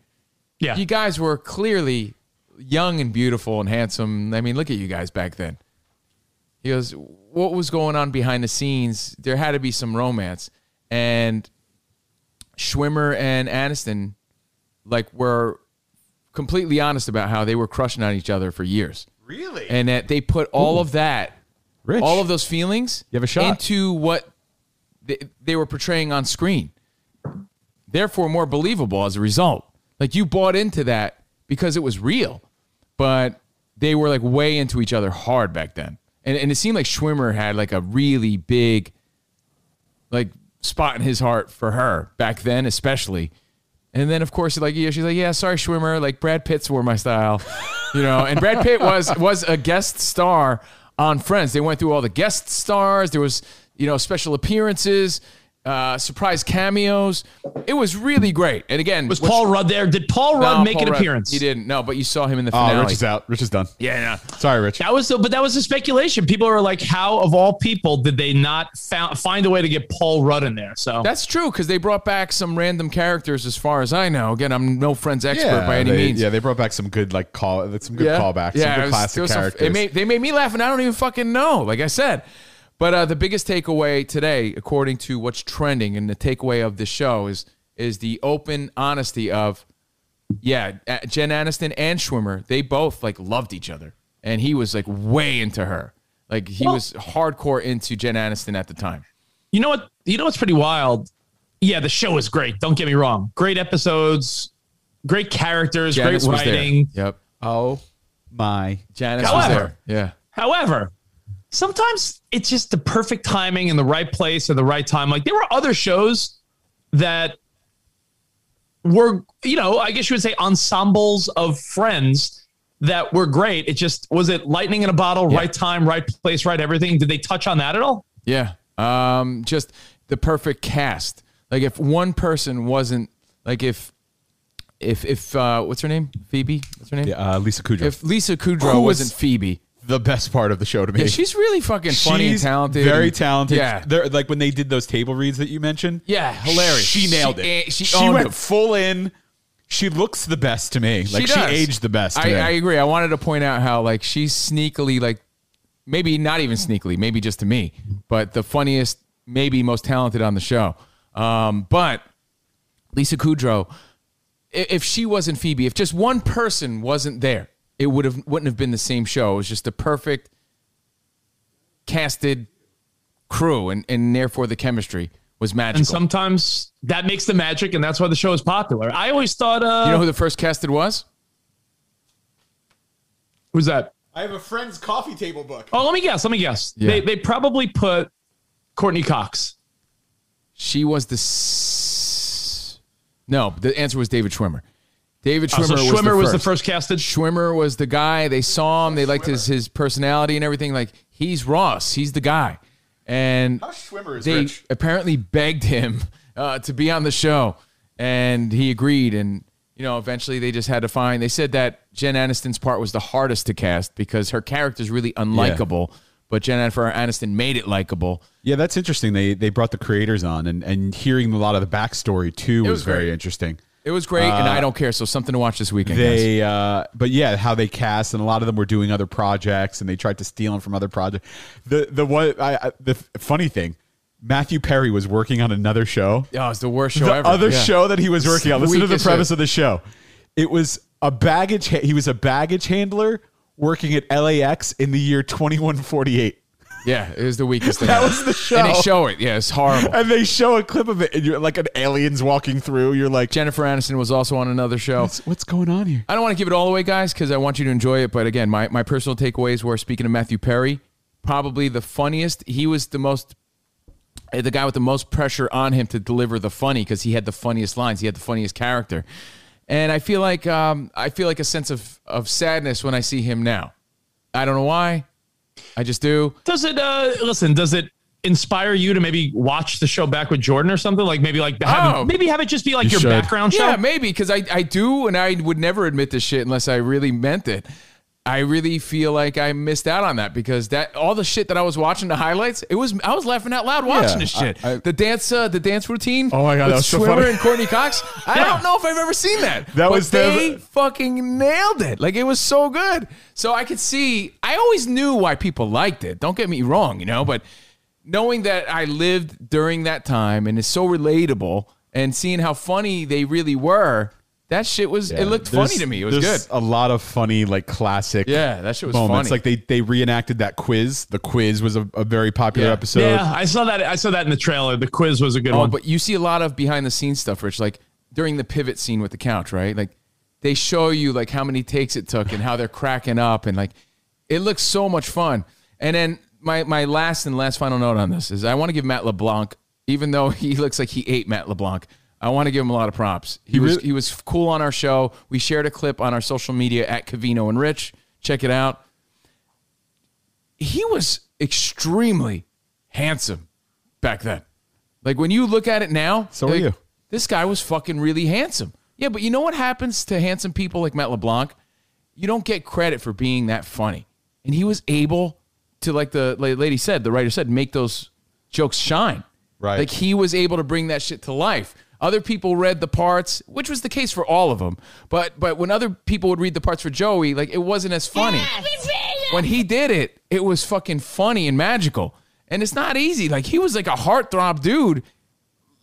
Yeah. you guys were clearly young and beautiful and handsome i mean look at you guys back then he goes, What was going on behind the scenes? There had to be some romance. And Schwimmer and Aniston, like, were completely honest about how they were crushing on each other for years. Really? And that they put all of that Rich. all of those feelings You have a shot. into what they, they were portraying on screen. Therefore, more believable as a result. Like you bought into that because it was real, but they were like way into each other hard back then. And, and it seemed like Schwimmer had like a really big like spot in his heart for her back then, especially. And then of course, like yeah, she's like, yeah, sorry, Schwimmer. Like Brad Pitt's were my style, you know. And Brad Pitt was was a guest star on Friends. They went through all the guest stars. There was you know special appearances, uh, surprise cameos. It was really great. And again, Was which- Paul Rudd there? Did Paul Rudd No, make Paul an Rudd- appearance? He didn't. No, but you saw him in the Oh, finale. Rich is out. Rich is done. Yeah, yeah. Sorry, Rich. That was the, but that was the speculation. People were like, "How of all people did they not found, find a way to get Paul Rudd in there?" So That's true because they brought back some random characters, as far as I know. Again, I'm no Friends expert by any they, means. Yeah, they brought back some good like call, some good callbacks, Yeah, some it good was- classic there was some- characters. it made, they made me laugh, and I don't even fucking know. Like I said, but uh, the biggest takeaway today, according to what's trending, and the takeaway of the show is is the open honesty of, yeah, Jen Aniston and Schwimmer, they both like loved each other, and he was like way into her. Like he Well- was hardcore into Jen Aniston at the time. you know what? You know what's pretty wild? Yeah, the show is great. Don't get me wrong. Great episodes, great characters, Janice great writing. Yep, oh my! Janice was there. Yeah. However, sometimes it's just the perfect timing in the right place at the right time. Like there were other shows that were, you know, I guess you would say ensembles of friends that were great. It just was it lightning in a bottle, Yeah. right time, right place, right everything. Did they touch on that at all? Yeah. Um, just the perfect cast. Like if one person wasn't like if if if uh what's her name? Phoebe? What's her name? Yeah, uh, Lisa Kudrow. If Lisa Kudrow Who was- wasn't Phoebe. The best part of the show to me. Yeah, she's really fucking funny and talented. Very talented. Yeah. They're, like when they did those table reads that you mentioned. Yeah, hilarious. She nailed She- it. eh, she She, owned went it. full in. She looks the best to me. Like she, does. aged the best. To I, me. I agree. I wanted to point out how like she's sneakily like maybe not even sneakily, maybe just to me, but the funniest, maybe most talented on the show. Um, but Lisa Kudrow, i- if she wasn't Phoebe, if just one person wasn't there, it would have wouldn't have been the same show. It was just a perfect casted crew, and and therefore the chemistry was magical. And sometimes that makes the magic, and that's why the show is popular. I always thought, uh, you know who the first casted was? who's that? I have a friend's coffee table book. Oh, let me guess. Let me guess. Yeah. They they probably put Courteney Cox. She was the. S- no, the answer was David Schwimmer. David Oh, Schwimmer, so was, Schwimmer the was the first. first casted. Schwimmer was the guy. They saw him. They liked his his personality and everything. Like he's Ross. He's the guy. And Schwimmer is they rich. apparently begged him uh, to be on the show, and he agreed. And you know, eventually they just had to find. They said that Jen Aniston's part was the hardest to cast because her character is really unlikable, but Jennifer Aniston made it likable. Yeah, that's interesting. They they brought the creators on, and and hearing a lot of the backstory too was, was very interesting. It was great, and I don't care. So something to watch this weekend. guys. Uh, They, uh, but yeah, how they cast, and a lot of them were doing other projects, and they tried to steal them from other projects. The the what I, I the funny thing, Matthew Perry was working on another show. Oh, it's the worst show the ever. other Yeah. show that he was working on. Listen to the premise shit. of the show. It was a baggage. He was a baggage handler working at LAX in the year twenty one forty eight. Yeah, it was the weakest thing. That ever. was the show. And they show it. Yeah, it's horrible. And they show a clip of it, and you're like an alien's walking through. You're like, Jennifer Aniston was also on another show. what's, what's going on here? I don't want to give it all away, guys, because I want you to enjoy it. But again, my, my personal takeaways were speaking of Matthew Perry, probably the funniest. He was the most, eh, the guy with the most pressure on him to deliver the funny because he had the funniest lines. He had the funniest character. And I feel like um, I feel like a sense of, of sadness when I see him now. I don't know why. I just do. Does it? uh Listen, does it inspire you to maybe watch the show back with Jordan or something? Like maybe like have, Oh. maybe have it just be like You your should. background show. Yeah, maybe because I, I do, and I would never admit this shit unless I really meant it. I really feel like I missed out on that because that all the shit that I was watching the highlights, it was I was laughing out loud watching Yeah, this shit. I- I- the dance, uh, the dance routine. Oh my God, with that was so Schwimmer funny. and Courteney Cox. <laughs> I don't know if I've ever seen that. That but was the- they fucking nailed it. Like it was so good. So I could see. I always knew why people liked it. Don't get me wrong, you know, but knowing that I lived during that time and it's so relatable and seeing how funny they really were, That shit was. Yeah, it looked there's- funny to me. It was good. A lot of funny, like classic. Yeah, that shit was moments. funny. Like they they reenacted that quiz. The quiz was a, a very popular Yeah. episode. yeah, I saw that. I saw that in the trailer. The quiz was a good Oh, one. but you see a lot of behind the scenes stuff, Rich. Like during the pivot scene with the couch, right? Like they show you like how many takes it took and how they're cracking up, and like it looks so much fun. And then my my last and last final note on this is I want to give Matt LeBlanc, even though <laughs> he looks like he ate Matt LeBlanc. I want to give him a lot of props. He, He was really- he was cool on our show. We shared a clip on our social media at Cavino and Rich. Check it out. He was extremely handsome back then. Like when you look at it now, So are like, you. This guy was fucking really handsome. Yeah, but you know what happens to handsome people like Matt LeBlanc? You don't get credit for being that funny. And he was able to, like the lady said, the writer said, make those jokes shine. Right. Like he was able to bring that shit to life. Other people read the parts, which was the case for all of them. But but when other people would read the parts for Joey, like it wasn't as funny. When he did it, it was fucking funny and magical. And it's not easy. Like he was like a heartthrob dude.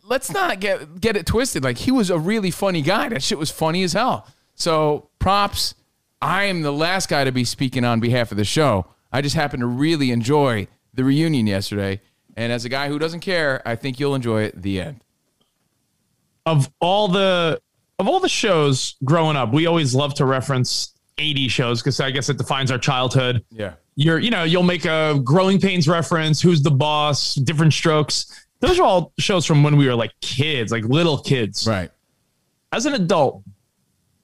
Let's not get get it twisted. Like he was a really funny guy. That shit was funny as hell. So props. I am the last guy to be speaking on behalf of the show. I just happened to really enjoy the reunion yesterday. And as a guy who doesn't care, I think you'll enjoy it. The end. Of all the of all the shows growing up, we always love to reference 80 shows because I guess it defines our childhood. Yeah. You're, you know, you'll make a growing pains reference, who's the boss, different strokes. Those are all shows from when we were like kids, like little kids. Right. As an adult,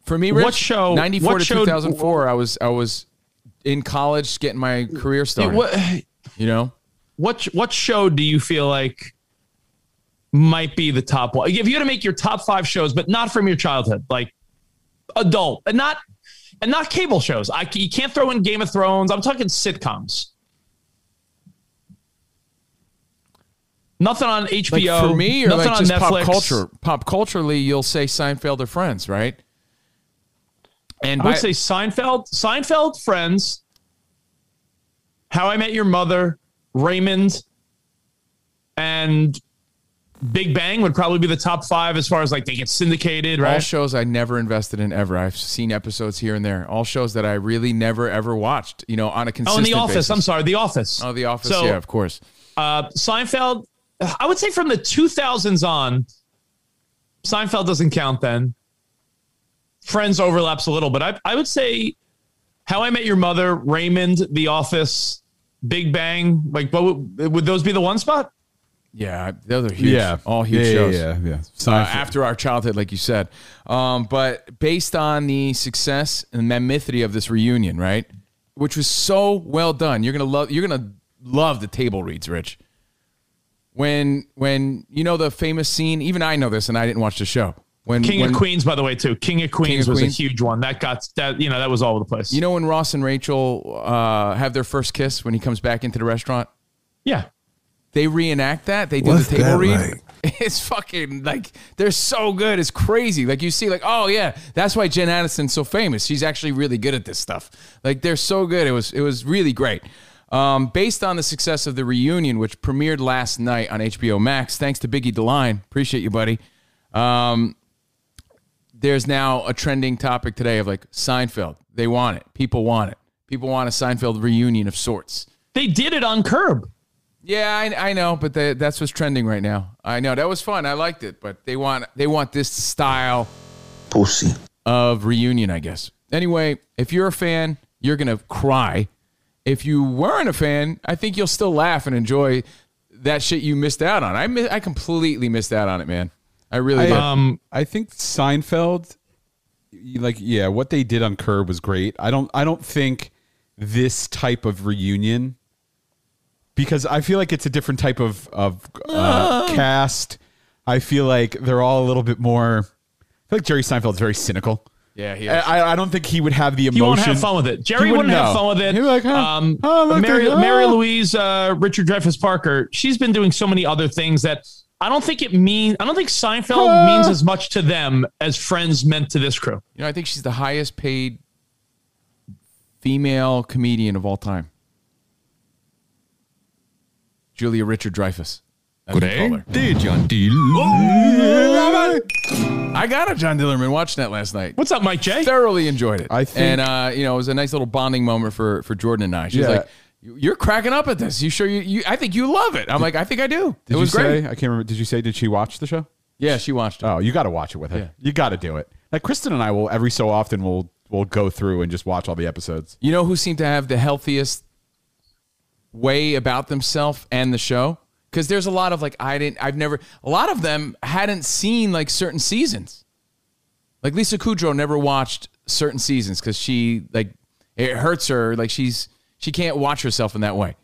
For me, What show- 94 what to show- 2004, I was I was in college getting my career started. what you know? what what show do you feel like might be the top one? If you had to make your top five shows, but not from your childhood, like adult, and not and not cable shows. I you can't throw in Game of Thrones. I'm talking sitcoms. Nothing on HBO. Like for me, or nothing like on Netflix. pop culture. Pop culturally, you'll say Seinfeld or Friends, right? And I would by- say Seinfeld, Seinfeld, Friends, How I Met Your Mother, Raymond, and Big Bang would probably be the top five as far as like they get syndicated, all right? shows I never invested in ever. I've seen episodes here and there. All shows that I really never ever watched. You know, on a consistent. Oh, consistent. and The Office. basis. I'm sorry, The Office. Oh, The Office. So- yeah, of course. Uh, Seinfeld, I would say from the 2000s on, Seinfeld doesn't count then. Friends overlaps a little, but I, I would say How I Met Your Mother, Raymond, The Office, Big Bang. Like, what would, would those be the one spot? Yeah, those are huge. Yeah. all huge Yeah, yeah, shows. yeah, yeah. Uh, after our childhood, like you said, um, but based on the success and the mammothity of this reunion, right, which was so well done, you're gonna love. You're gonna love the table reads, Rich. When when you know the famous scene, even I know this, and I didn't watch the show. When King when, of Queens, by the way, too. King of Queens of was Queens? a huge one. That got that you know that was all over the place. You know when Ross and Rachel uh, have their first kiss when he comes back into the restaurant? yeah. They reenact that. They do What's the table read. like? <laughs> It's fucking like they're so good. It's crazy. Like you see, like oh yeah, that's why Jen Aniston's so famous. She's actually really good at this stuff. Like they're so good. It was it was really great. Um, based on the success of the reunion, which premiered last night on HBO Max, thanks to Biggie DeLine, appreciate you, buddy. Um, there's now a trending topic today of like Seinfeld. They want it. People want it. People want a Seinfeld reunion of sorts. They did it on Curb. Yeah, I, I know, but they, that's what's trending right now. I know that was fun. I liked it, but they want they want this style Pussy. of reunion, I guess. Anyway, if you're a fan, you're gonna cry. If you weren't a fan, I think you'll still laugh and enjoy that shit you missed out on. I mi- I completely missed out on it, man. I really I, did. Um, I think Seinfeld, like yeah, what they did on Curb was great. I don't I don't think this type of reunion because I feel like it's a different type of of uh, cast. I feel like they're all a little bit more. I feel like Jerry Seinfeld's very cynical. yeah, he is. I, I don't think he would have the emotion. He won't have fun with it. Jerry He wouldn't, have know. fun with it. He'd be like, huh, um, oh, look, Mary, there's- Mary oh. Louise, uh, Richard Dreyfuss Parker. She's been doing so many other things that I don't think it means, I don't think Seinfeld Ah. means as much to them as Friends meant to this crew. you know, I think she's the highest paid female comedian of all time. Julia Richard Dreyfus. as we call her. I I got a John Dillerman watching that last night. What's up, Mike J? Thoroughly enjoyed it. I think- and uh, you know, it was a nice little bonding moment for for Jordan and I. She's Yeah. like, "You're cracking up at this. You sure you? you I think you love it." I'm like, "I think I do." Did it was you say? great. I can't remember. Did you say? Did she watch the show? Yeah, she watched it. Oh, you got to watch it with her. Yeah. You got to do it. Like Kristen and I will every so often we'll we'll go through and just watch all the episodes. You know who seemed to have the healthiest way about themselves and the show? Because there's a lot of like I didn't, I've never. A lot of them hadn't seen like certain seasons. Like Lisa Kudrow never watched certain seasons because she like it hurts her. Like she's she can't watch herself in that way.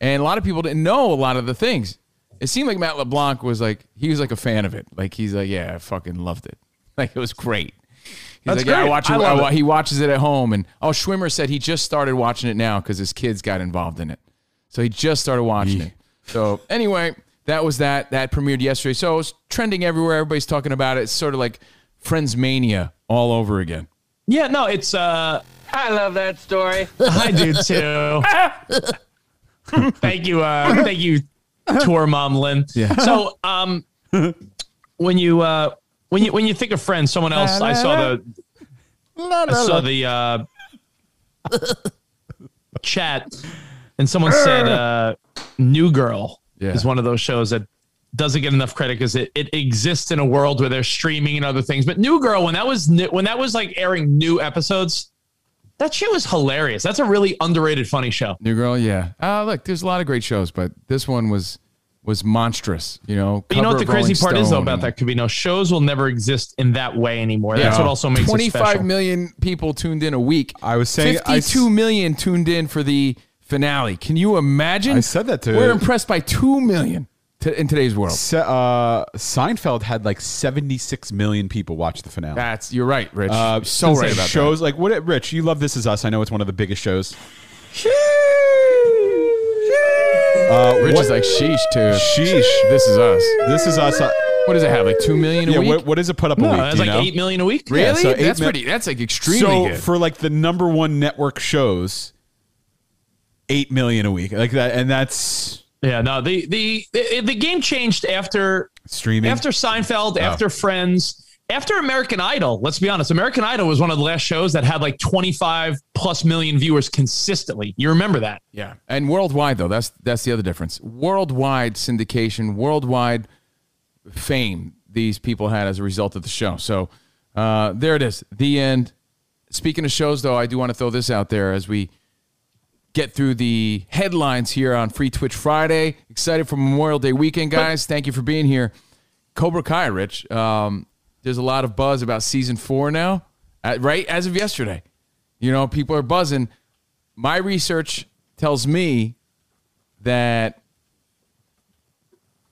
And a lot of people didn't know a lot of the things. It seemed like Matt LeBlanc was like he was like a fan of it. Like he's like, yeah, I fucking loved it. <laughs> Like it was great. He's That's like, yeah, I great. watch it. I I it. He watches it at home, and oh, Schwimmer said he just started watching it now because his kids got involved in it. So he just started watching it. So anyway, that was that. That premiered yesterday. So it's trending everywhere. Everybody's talking about it. It's sort of like Friends Mania all over again. Yeah, no, it's uh I love that story. I do too. <laughs> thank you, uh thank you, tour mom Lynn. Yeah. So um when you uh when you when you think of friends, someone else I saw the I saw the uh chat and someone said <clears throat> uh New Girl Yeah. is one of those shows that doesn't get enough credit because it, it exists in a world where they're streaming and other things. But New Girl, when that was new, when that was like airing new episodes, that shit was hilarious. That's a really underrated, funny show. New Girl, yeah. Uh, look, there's a lot of great shows, but this one was was monstrous. You know, But you know what the crazy Rolling part is though Stone about and- that no Shows will never exist in that way anymore. That's Yeah. what also makes it 25 people tuned in a week. I was saying I s- 52 million tuned in for the finale. Can you imagine? I said that to- We're impressed by 2 million to, in today's world. Se- uh, Seinfeld had like 76 million people watch the finale. That's you're right, Rich. Uh, so right about shows like what? Rich, you love This Is Us. I know it's one of the biggest shows. that. Rich what- is like sheesh too. Sheesh. This is us. This Is Us. Uh, What does it have? Like 2 million a yeah, week? what, what does it put up a week? that's like know? eight million a week. really? Yeah, so that's mil- pretty that's like extremely so good. for like the number one network shows, eight million a week, like that, and that's Yeah, no, the the the, the game changed after streaming. after Seinfeld, Oh. after Friends, after American Idol. Let's be honest, American Idol was one of the last shows that had like twenty five plus million viewers consistently. You remember that? Yeah, and worldwide though, that's that's the other difference. Worldwide syndication, worldwide fame these people had as a result of the show. So uh, there it is, the end. Speaking of shows, though, I do want to throw this out there as we get through the headlines here on Free Twitch Friday. Excited for Memorial Day weekend, guys. Thank you for being here. Cobra Kai, Rich. Um, there's a lot of buzz about season four now, right? As of yesterday. You know, people are buzzing. My research tells me that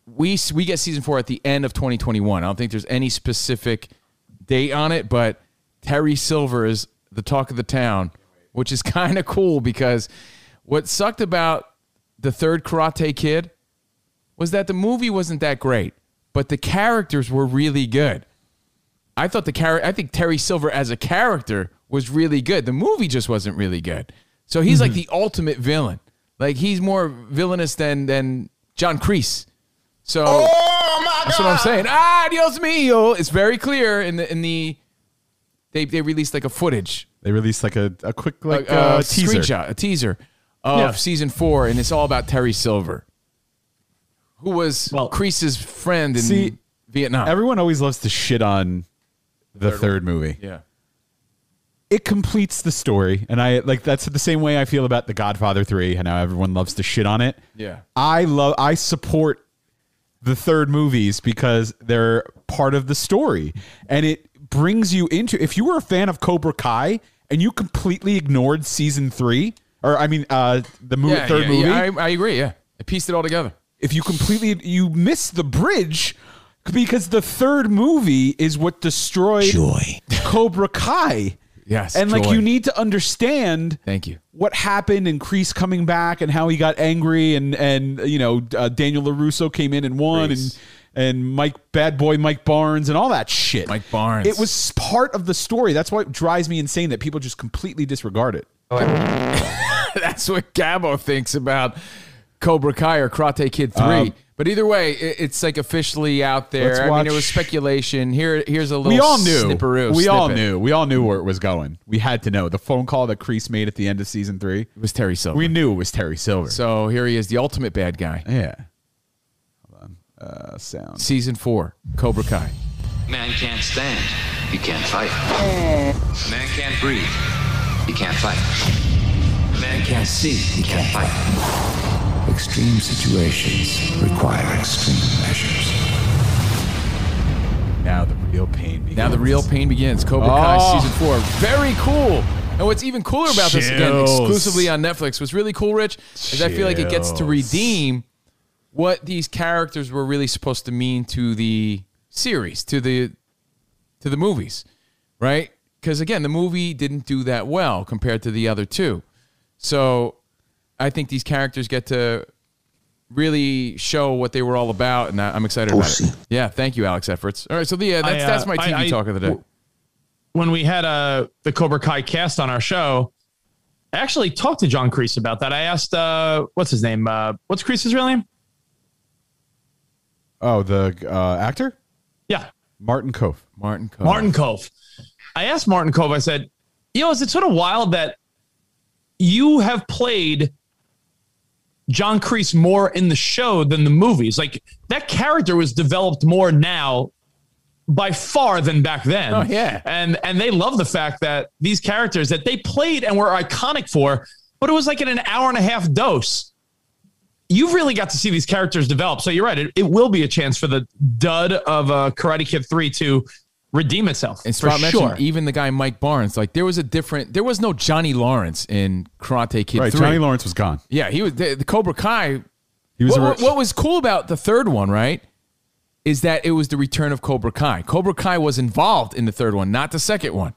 we we get season four at the end of 2021. I don't think there's any specific date on it, but Terry Silver is the talk of the town, which is <laughs> kind of cool because what sucked about the third Karate Kid was that the movie wasn't that great, but the characters were really good. I thought the character, I think Terry Silver as a character was really good. The movie just wasn't really good. So he's like the ultimate villain. Like he's more villainous than than John Kreese. So that's what I'm saying. Ah, Dios mío! It's very clear in the in the they they released like a footage, they released like a, a quick like a, uh, teaser. screenshot, a teaser of Yeah. season four, and it's all about Terry Silver, who was Well- Kreese's friend in See, Vietnam. Everyone always loves to shit on the third, movie. yeah. It completes the story, and I like that's the same way I feel about The Godfather Three, and how everyone loves to shit on it. Yeah. I love I support the third movies because they're part of the story and it brings you into if you were a fan of Cobra Kai and you completely ignored season 3 or I mean uh the mo- Yeah, third yeah, movie yeah, I, I agree. Yeah, I pieced it all together. if you completely you miss the bridge because the third movie is what destroyed Joy. Cobra Kai. Yes, And like joy. you need to understand Thank you. what happened and Kreese coming back and how he got angry and and you know uh, Daniel Larusso came in and won Kreese. and and Mike Bad Boy Mike Barnes and all that shit. Mike Barnes. It was part of the story. That's why it drives me insane that people just completely disregard it. <laughs> That's what Gabo thinks about Cobra Kai or Karate Kid 3. Um, But either way, it, it's like officially out there. Let's I mean, it was speculation. Here, here's a little. we all knew. Snipperoo, we all knew. We all knew where it was going. We had to know. The phone call that Kreese made at the end of season three It was Terry Silver. We knew it was Terry Silver. so here he is, the ultimate bad guy. yeah. Hold on. Uh, sound. Season four, Cobra Kai. Man can't stand. He can't fight. Man can't breathe. He can't fight. Man can't see. He can't fight. Extreme situations require extreme measures. Now the real pain begins. Now the real pain begins. Cobra Kai Oh. season four. Very cool. And what's even cooler about this again, exclusively on Netflix, was really cool, Rich, is I feel like it gets to redeem what these characters were really supposed to mean to the series, to the to the movies, right? Because again, the movie didn't do that well compared to the other two. So I think these characters get to really show what they were all about, and I- I'm excited about it. Yeah, thank you, Alex Efforts. All right, so yeah, that's I, uh, that's my I- TV I- talk of the day. when we had uh, the Cobra Kai cast on our show, I actually talked to John Kreese about that. I asked, uh, what's his name? Uh, what's Kreese's real name? Oh, the uh, actor Yeah, Martin Kove. Martin Kove. Martin Kove. I asked Martin Kove, I said, you know, is it sort of wild that you have played John Kreese more in the show than the movies? Like that character was developed more now by far than back then. Oh, yeah. And and they love the fact that these characters that they played and were iconic for, but it was like in an hour and a half dose. You've really got to see these characters develop. So you're right. It, it will be a chance for the dud of uh, Karate Kid 3 to redeem itself. And for Spot mentioned sure. even the guy Mike Barnes, like there was a different, there was no Johnny Lawrence in Karate Kid Right, 3. Johnny Lawrence was gone. Yeah, he was the, the Cobra Kai. He was what, a what- what was cool about the third one, right, is that it was the return of Cobra Kai. Cobra Kai was involved in the third one, not the second one.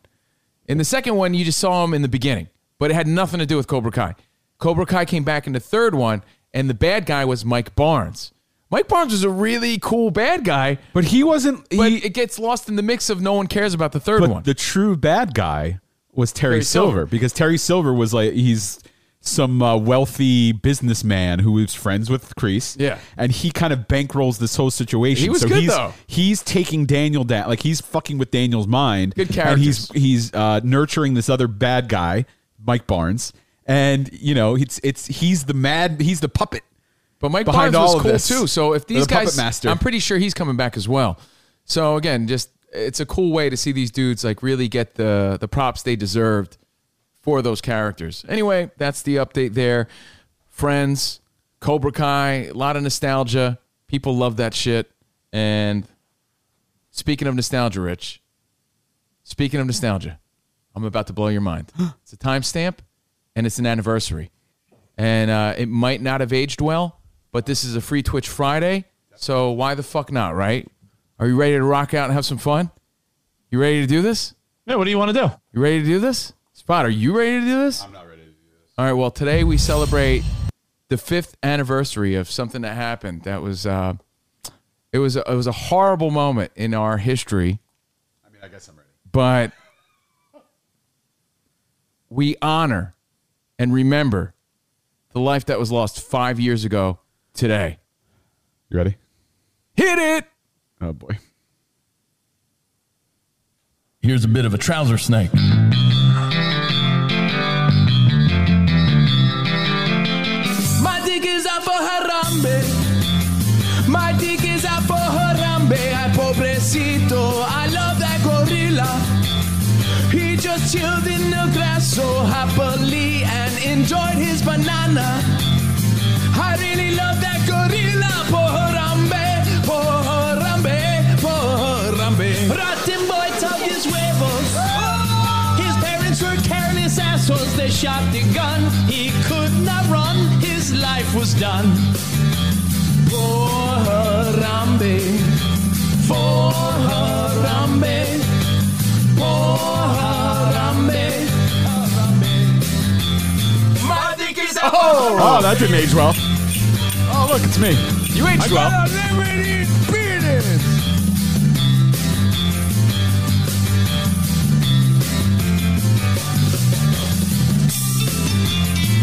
In the second one, you just saw him in the beginning, but it had nothing to do with Cobra Kai. Cobra Kai came back in the third one, and the bad guy was Mike Barnes. Mike Barnes was a really cool bad guy, but he wasn't. But he, it gets lost in the mix of no one cares about the third but one. the true bad guy was Terry, Terry Silver, Silver. because Terry Silver was like he's some uh, wealthy businessman who was friends with Kreese. Yeah. and he kind of bankrolls this whole situation. He was so good, he's, though. He's taking Daniel down, like he's fucking with Daniel's mind. Good character. and he's he's uh, nurturing this other bad guy, Mike Barnes, and you know it's it's he's the mad he's the puppet. But Mike behind Barnes was all of cool this. too. So if these The guys, master. I'm pretty sure he's coming back as well. So again, just it's a cool way to see these dudes like really get the the props they deserved for those characters. Anyway, that's the update there. Friends, Cobra Kai, a lot of nostalgia. People love that shit. And speaking of nostalgia, Rich, speaking of nostalgia, I'm about to blow your mind. <gasps> it's a timestamp and it's an anniversary. And uh, it might not have aged well, but this is a free Twitch Friday. So why the fuck not, right? Are you ready to rock out and have some fun? You ready to do this? Yeah, what do you want to do? You ready to do this? Spot, are you ready to do this? I'm not ready to do this. All right, well, today we celebrate the fifth anniversary of something that happened that was uh it was a, it was a horrible moment in our history. I mean, I guess I'm ready. But we honor and remember the life that was lost 5 years ago today. You ready? Hit it. Oh boy. Here's a bit of a trouser snake. My dick is out for Harambe. My dick is out for Harambe. Ay, pobrecito. I love that gorilla. He just chilled in the grass so happily and enjoyed his banana. I really love that gorilla. Por Harambe. Por Harambe. Por Harambe. Rotten boy tugged his huevos. His parents were careless assholes. They shot the gun. He could not run. His life was done. For Harambe. For Harambe. For Harambe. My dick is out. Oh, that didn't age well. Oh, look, it's me. You aged well.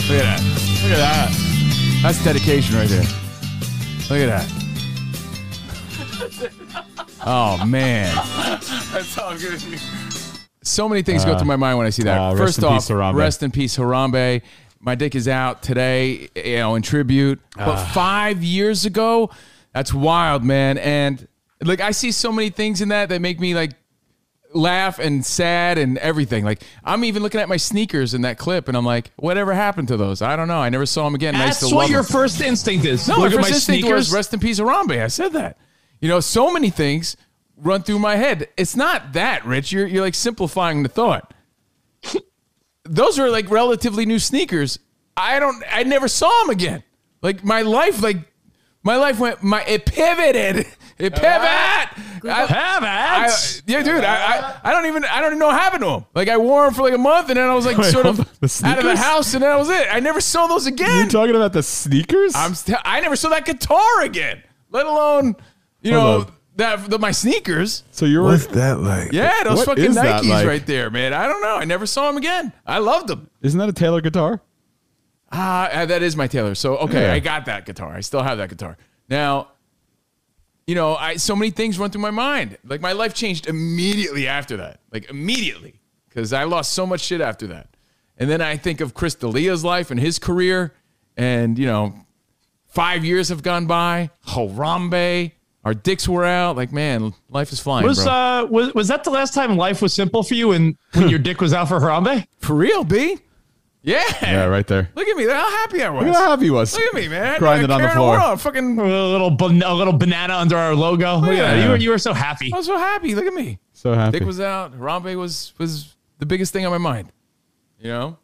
Look at that. Look at that. That's dedication right there. Look at that. Oh man, That's all good. so many things go through my mind when I see that. uh, rest First in off, peace, Harambe. rest in peace, Harambe. My dick is out today, you know, in tribute. But Ah. five years ago, that's wild, man. And like, I see so many things in that that make me like laugh and sad and everything. Like, I'm even looking at my sneakers in that clip, and I'm like, whatever happened to those? I don't know. I never saw them again. and I used That's what your them. first instinct is. No, Look my at first my instinct sneakers. was rest in peace, Harambe. I said that. You know, so many things run through my head. It's not that, Rich. You're you're like simplifying the thought. <laughs> Those are like relatively new sneakers. I don't. I never saw them again. Like my life, like my life went. My it pivoted. <laughs> It pivot. I, I, yeah, dude. I, I I don't even I don't even know what happened to them. Like I wore them for like a month, and then I was like <laughs> Wait, sort of hold on. The out of the house, and then that was it. I never saw those again. You're talking about the sneakers? I'm st- I never saw that guitar again, let alone you Hold know on. That the, my sneakers. so you're What's that like? Yeah, those What fucking Nikes like? right there, man. I don't know. I never saw them again. I loved them. Isn't that a Taylor guitar? Ah, uh, that is my Taylor. So okay, Yeah. I got that guitar. I still have that guitar. Now, you know, I so many things run through my mind. Like my life changed immediately after that. Like immediately, because I lost so much shit after that. And then I think of Chris D'Elia's life and his career, and you know, five years have gone by. Harambe, our dicks were out. Like man, life is flying, Was bro. uh was was that the last time life was simple for you and when your <laughs> dick was out for Harambe? For real, B? Yeah. Yeah, right there. Look at me. Look how happy I was. Look how happy he was. Look at me, man. Grinding Not a on the floor. world. Fucking A little ban- a little banana under our logo. Look at Yeah. that. You were you were so happy. I was so happy. Look at me. So happy. Dick was out. Harambe was was the biggest thing on my mind. You know.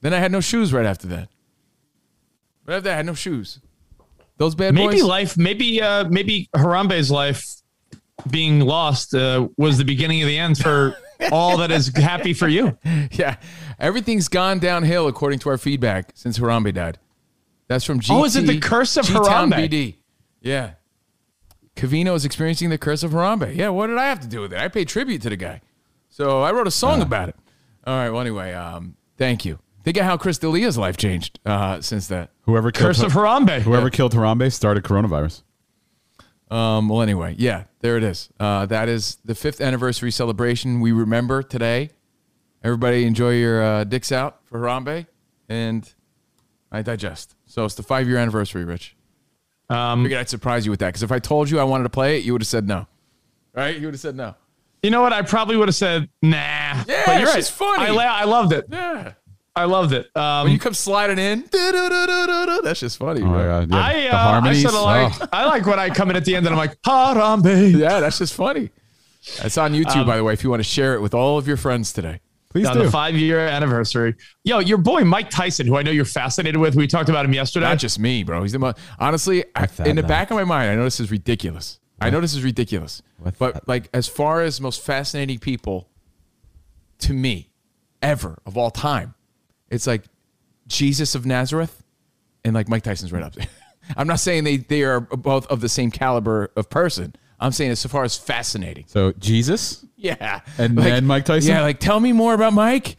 Then I had no shoes right after that. Right after that, I had no shoes. Those bad Maybe boys. life, maybe uh maybe Harambe's life being lost uh, was the beginning of the end for <laughs> all that is happy for you. yeah, everything's gone downhill according to our feedback since Harambe died. That's from GT. Oh, is it the curse of G-Town Harambe? BD. Yeah. Covino is experiencing the curse of Harambe. Yeah, what did I have to do with it? I paid tribute to the guy. So I wrote a song about it. All right, well, anyway, um, thank you. Think of how Chris D'Elia's life changed uh, since that. Whoever killed Curse of Harambe. Whoever killed Harambe started coronavirus. Um, well, anyway, yeah, there it is. Uh, that is the fifth anniversary celebration. We remember today. Everybody enjoy your uh, dicks out for Harambe, and I digest. So it's the five year anniversary, Rich. Um, Figured I'd surprise you with that because if I told you I wanted to play it, you would have said no. Right? You would have said no. You know what? I probably would have said nah. Yeah, but you're it's right. funny. I, la- I loved it. Yeah. I loved it. Um, When you come sliding in, that's just funny. Oh my god! Yeah. I, the uh, I harmonies. sort of like oh. I like when I come in at the end and I'm like Harambe. Yeah, that's just funny. That's on YouTube, Um, by the way, if you want to share it with all of your friends today. Please on do. the five year anniversary. Yo, your boy Mike Tyson, who I know you're fascinated with. We talked about him yesterday. Not just me, bro. He's the most. Honestly, I, What's that in the like? back of my mind, I know this is ridiculous. I know this is ridiculous. What's but that? like, as far as most fascinating people to me, ever of all time, it's like Jesus of Nazareth and like Mike Tyson's right up there. <laughs> I'm not saying they they are both of the same caliber of person. I'm saying as far as fascinating. So Jesus. Yeah. And then Mike Tyson? Yeah, like tell me more about Mike.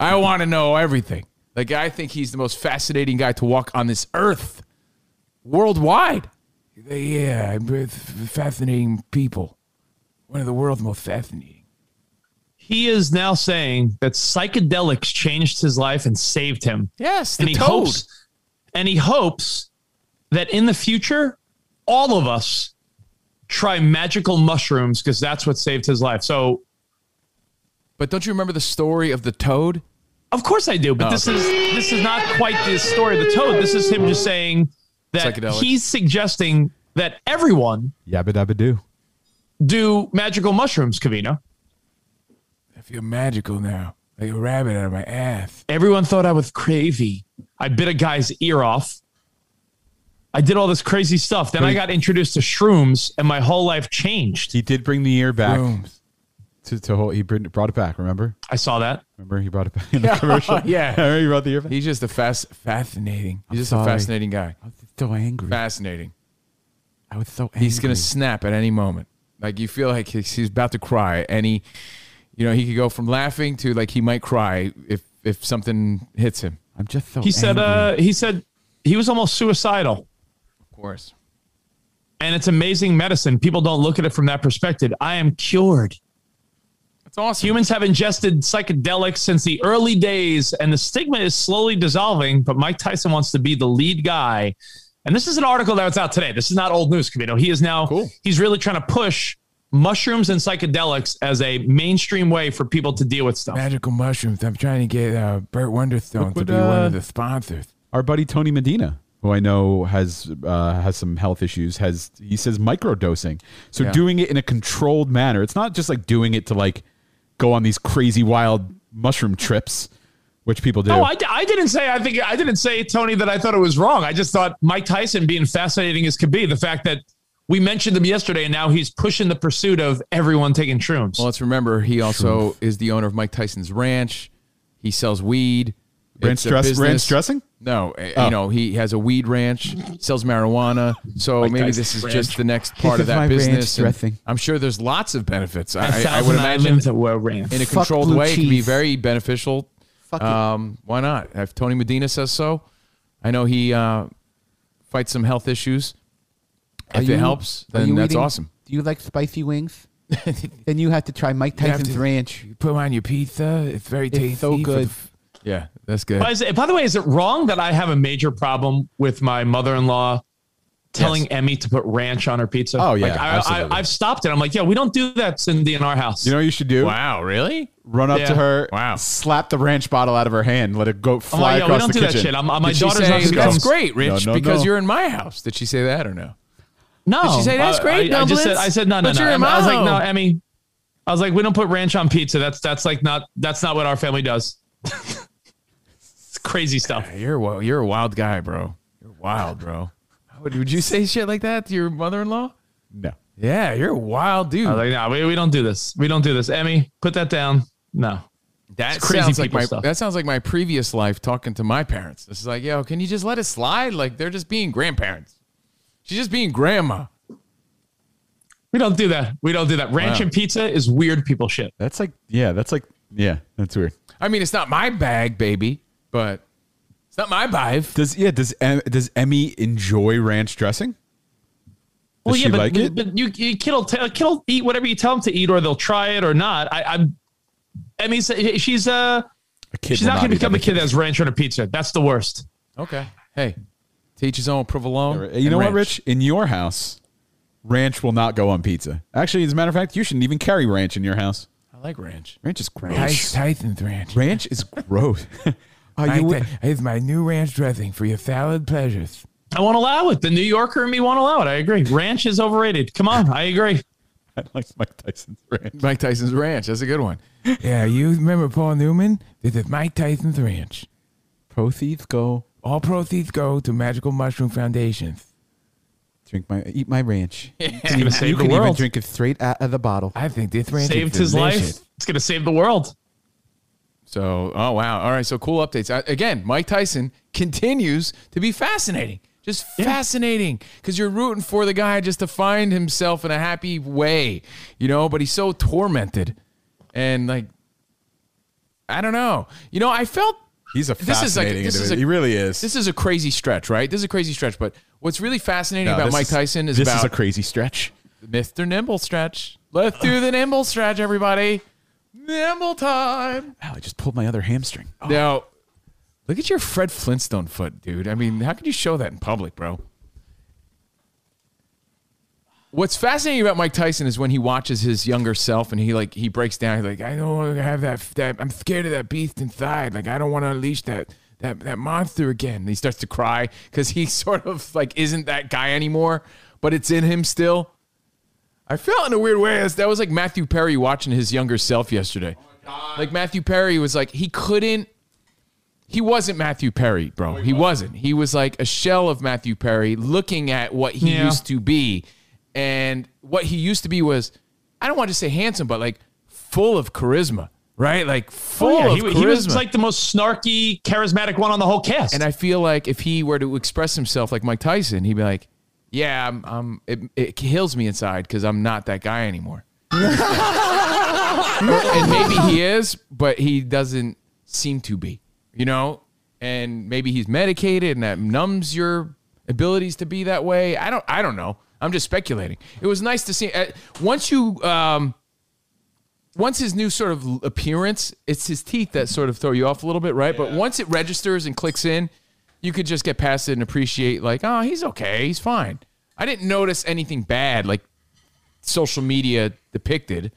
I want to know everything. Like I think he's the most fascinating guy to walk on this earth worldwide. Yeah, fascinating people. One of the world's most fascinating. He is now saying that psychedelics changed his life and saved him. Yes, the and he toad. hopes and he hopes that in the future all of us try magical mushrooms because that's what saved his life. So But don't you remember the story of the toad? of course I do, but Oh, this okay. is this is not quite the story of the toad. This is him just saying that he's suggesting that everyone Yabba dabba do. do magical mushrooms, Covino. I feel magical now, like a rabbit out of my ass. Everyone thought I was crazy. I bit a guy's ear off. I did all this crazy stuff. Then I got introduced to shrooms, and my whole life changed. He did bring the ear back Rooms. to, to hold, he brought it back. Remember? I saw that. Remember he brought it back in the <laughs> commercial. <laughs> Yeah. remember he brought the ear back. He's just a fast, fascinating. He's just a fascinating guy. I was so angry. Fascinating. I was so angry. He's gonna snap at any moment. Like you feel like he's, he's about to cry. Any, you know, he could go from laughing to like he might cry if if something hits him. I'm just so. He said. angry. Uh, he said he was almost suicidal, Of course. and it's amazing medicine. People don't look at it from that perspective. I am cured. It's awesome. Humans have ingested psychedelics since the early days, and the stigma is slowly dissolving. But Mike Tyson wants to be the lead guy. And this is an article that's out today. This is not old news, Covino. He is now, he's really trying to push mushrooms and psychedelics as a mainstream way for people to deal with stuff. Magical mushrooms. I'm trying to get uh, Burt Wonderstone Look to what, be one uh, of the sponsors. Our buddy Tony Medina, who I know has uh, has some health issues, has he says microdosing. So Yeah. doing it in a controlled manner. It's not just like doing it to like go on these crazy wild mushroom trips, which people do. No, I, I didn't say. I think I didn't say Tony that I thought it was wrong. I just thought Mike Tyson being fascinating as could be. The fact that we mentioned him yesterday, and now he's pushing the pursuit of everyone taking shrooms. Well, let's remember he also is the owner of Mike Tyson's ranch. He sells weed. Ranch dress- ranch dressing? No, uh, Oh. you know he has a weed ranch, sells marijuana. So Mike maybe Tyson's this is ranch. just the next This part of that business. dressing. I'm sure there's lots of benefits. I would imagine islands that were ranch. in a Fuck controlled blue way it can be very beneficial. Fuck it. um, why not? If Tony Medina says so, I know he uh, fights some health issues. Are If you- it helps, then you that's eating- awesome. Do you like spicy wings? <laughs> then you have to try Mike You Tyson's to- Ranch. You put them on your pizza. It's very It's tasty. so good. the Yeah, that's good. By, is it- by the way, is it wrong that I have a major problem with my mother-in-law telling Yes. Emmy to put ranch on her pizza? Oh, yeah, like, I, I, I've stopped it. I'm like, yeah, we don't do that, Cindy, in our house. you know what you should do? wow, really? Run up Yeah. to her, Wow. slap the ranch bottle out of her hand, let it go I'm fly like, yeah, we don't the do kitchen. that shit. I'm, my Did she daughter's say not that's great, Rich, No, no, because no. you're in my house? Did she say that or no? No, Did she say that's great, I, I just said, I said no, no, But no. you're a Emmy- I was like, no, mom. Emmy. I was like, we don't put ranch on pizza. That's that's like not that's not what our family does. <laughs> it's crazy stuff. Yeah, You're a, you're a wild guy, bro. You're wild, bro. Would, would you say shit like that to your mother-in-law? No. Yeah, you're a wild dude. I was like, no, we, we don't do this. We don't do this. Emmy, put that down. No. that it's crazy sounds like people my stuff. that sounds like my previous life talking to my parents. This is like, yo, can you just let it slide? Like they're just being grandparents. She's just being grandma. We don't do that. We don't do that. Ranch Wow. and pizza is weird people shit. That's like, yeah, that's like, yeah, that's weird. I mean, it's not my bag, baby, but it's not my vibe. Does yeah? Does Em, does Emmy enjoy ranch dressing? Does Well, she yeah, but, like it? but you, you kid will, tell, kid will eat whatever you tell them to eat, or they'll try it or not. I, I'm. Emmy's she's uh A kid she's will not going to eat become a everything. kid that's ranch on a pizza. That's the worst. Okay. Hey, teach his own provolone. You and know what. Rich? In your house, ranch will not go on pizza. Actually, as a matter of fact, you shouldn't even carry ranch in your house. I like ranch. Ranch is gross. Tys- Tyson's ranch. Ranch is gross. <laughs> Are Mike <laughs> you? Ty- it's my new ranch dressing for your salad pleasures. I won't allow it. The New Yorker and me won't allow it. I agree. Ranch is overrated. Come on, I agree. <laughs> I like Mike Tyson's ranch. Mike Tyson's ranch. That's a good one. Yeah, you remember Paul Newman? This is Mike Tyson's ranch. Proceeds go. All proceeds go to Magical Mushroom Foundations. Drink my eat my ranch. <laughs> It's going to save you the can even world. drink it straight out of the bottle. I think this ranch Saved is his delicious. life. It's going to save the world. So, oh wow. All right. So cool updates. Uh, again, Mike Tyson continues to be fascinating. Just fascinating because you're rooting for the guy just to find himself in a happy way, you know. But he's so tormented, and like, I don't know. You know, I felt He's a this is like fascinating this is a, he really is. This is a crazy stretch, right? This is a crazy stretch. But what's really fascinating No, about Mike is- Tyson is this about is a crazy stretch. Mr. Nimble stretch. Let's do the nimble stretch, everybody. Nimble time. Wow, I just pulled my other hamstring. Now, look at your Fred Flintstone foot, dude. I mean, how can you show that in public, bro? What's fascinating about Mike Tyson is when he watches his younger self and he like he breaks down. He's like, I don't want to have that. That I'm scared of that beast inside. Like I don't want to unleash that that that monster again. And he starts to cry because he <laughs> sort of like isn't that guy anymore, but it's in him still. I felt in a weird way as that was like Matthew Perry watching his younger self yesterday. like Matthew Perry was like he couldn't he wasn't Matthew Perry, bro. he wasn't. He was like a shell of Matthew Perry looking at what he Yeah. used to be. And what he used to be was I don't want to say handsome, but like full of charisma, right? Like oh, full Oh, yeah, of he, charisma. he was like the most snarky, charismatic one on the whole cast. And I feel like if he were to express himself like Mike Tyson, he'd be like, "Yeah, I'm, I'm it, it kills me inside because I'm not that guy anymore." <laughs> and maybe he is, but he doesn't seem to be, you know. And maybe he's medicated, and that numbs your abilities to be that way. I don't, I don't know. I'm just speculating. It was nice to see. Uh, once you, um, once his new sort of appearance, it's his teeth that sort of throw you off a little bit, right? But once it registers and clicks in, you could just get past it and appreciate, like, oh, he's okay, he's fine. I didn't notice anything bad, like social media depicted.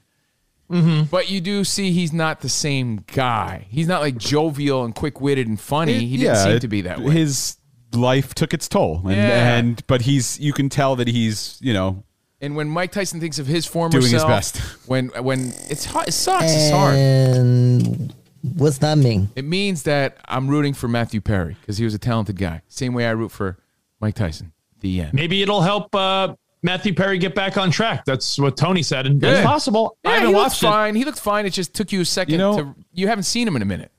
But you do see he's not the same guy. He's not like jovial and quick witted and funny. It- he didn't yeah, seem it- to be that way. His life took its toll, and, Yeah. and but he's you can tell that he's you know And when Mike Tyson thinks of his former Doing his self, best. <laughs> when when it's hard, it sucks. It's hard. And what's that mean? It means that I'm rooting for Matthew Perry because he was a talented guy. Same way I root for Mike Tyson. The end. Maybe it'll help uh, Matthew Perry get back on track. That's what Tony said, and Good. it's possible. Yeah, I haven't he looked watched it. fine. He looked fine. It just took you a second. You know- to, you haven't seen him in a minute.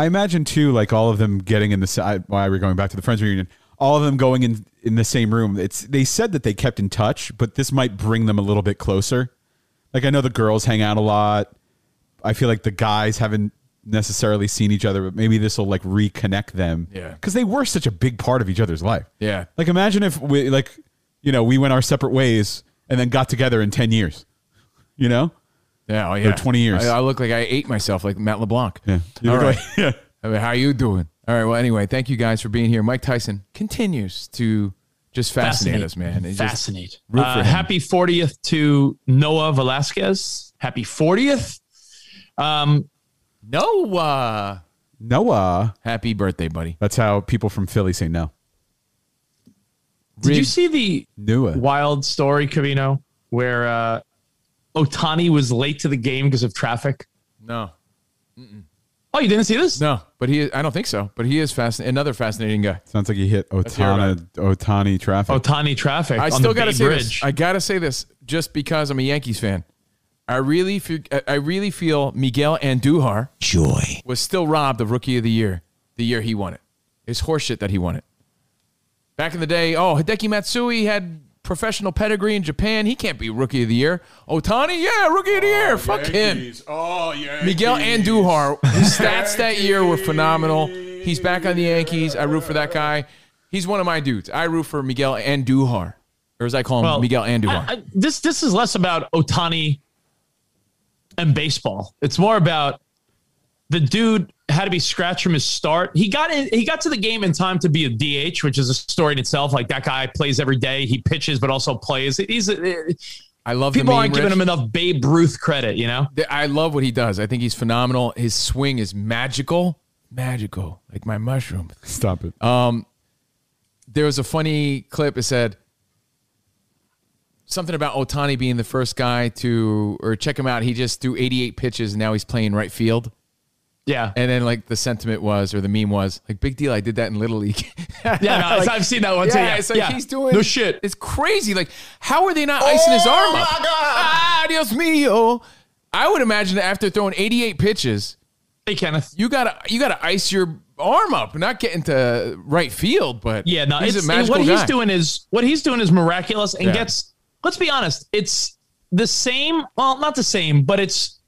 I imagine too, like all of them getting in the side. Why we're going back to the Friends reunion? All of them going in in the same room. It's they said that they kept in touch, but this might bring them a little bit closer. Like I know the girls hang out a lot. I feel like the guys haven't necessarily seen each other, but maybe this will like reconnect them. Yeah. because they were such a big part of each other's life. Yeah. Like imagine if we like, you know, we went our separate ways and then got together in ten years. You know. Yeah, oh yeah. Or 20 years. I, I look like I ate myself, like Matt LeBlanc. Yeah. You All look right. like- <laughs> yeah. I mean, how you doing? All right. Well, anyway, thank you guys for being here. Mike Tyson continues to just fascinate, us, man. It just- Fascinate. Uh, happy 40th to Noah Velasquez. Happy 40th. Um, Noah. Noah. Happy birthday, buddy. That's how people from Philly say no. did you see the Noah. wild story, Covino, where uh, Otani was late to the game because of traffic? No. Oh, you didn't see this? No, but he. I don't think so. But he is fascinating. Another fascinating guy. Sounds like he hit Let's Otani, Otani traffic. Otani traffic. I on still got to Bay say Bridge. this. I got to say this just because I'm a Yankees fan. I really feel. I really feel Miguel Andujar Joy. was still robbed of Rookie of the Year the year he won it. It's horseshit that he won it. Back in the day, oh Hideki Matsui had professional pedigree in Japan. He can't be Rookie of the Year. Otani, yeah, Rookie of the Year. Oh, Fuck him. Oh yeah. Miguel Andujar, his stats that year were phenomenal. He's back on the Yankees. I root for that guy. He's one of my dudes. I root for Miguel Andujar, or as I call him, Well, Miguel Andujar. I- I- this this is less about Otani and baseball. It's more about the dude had to be scratched from his start. He got in, he got to the game in time to be a DH, which is a story in itself. Like that guy plays every day. He pitches, but also plays. He's a, I love people the meme, aren't giving Rich. him enough Babe Ruth credit. You know, I love what he does. I think he's phenomenal. His swing is magical, magical, like my mushroom. Stop it. Um, there was a funny clip. It said something about Otani being the first guy to, or check him out. He just threw 88 pitches and now he's playing right field. Yeah. And then like the sentiment was, or the meme was, like big deal. I did that in little league. <laughs> Yeah, no, I've seen that one too. Yeah, it's like yeah. he's doing No shit. It's crazy. Like how are they not icing his arm up? Ah, Dios mío. I would imagine that after throwing 88 pitches, hey Kenneth, you gotta you gotta ice your arm up, not get into right field. But Yeah, no, he's it's, what guy. he's doing is what he's doing is miraculous and Yeah. gets. Let's be honest, it's the same. Well, not the same, but it's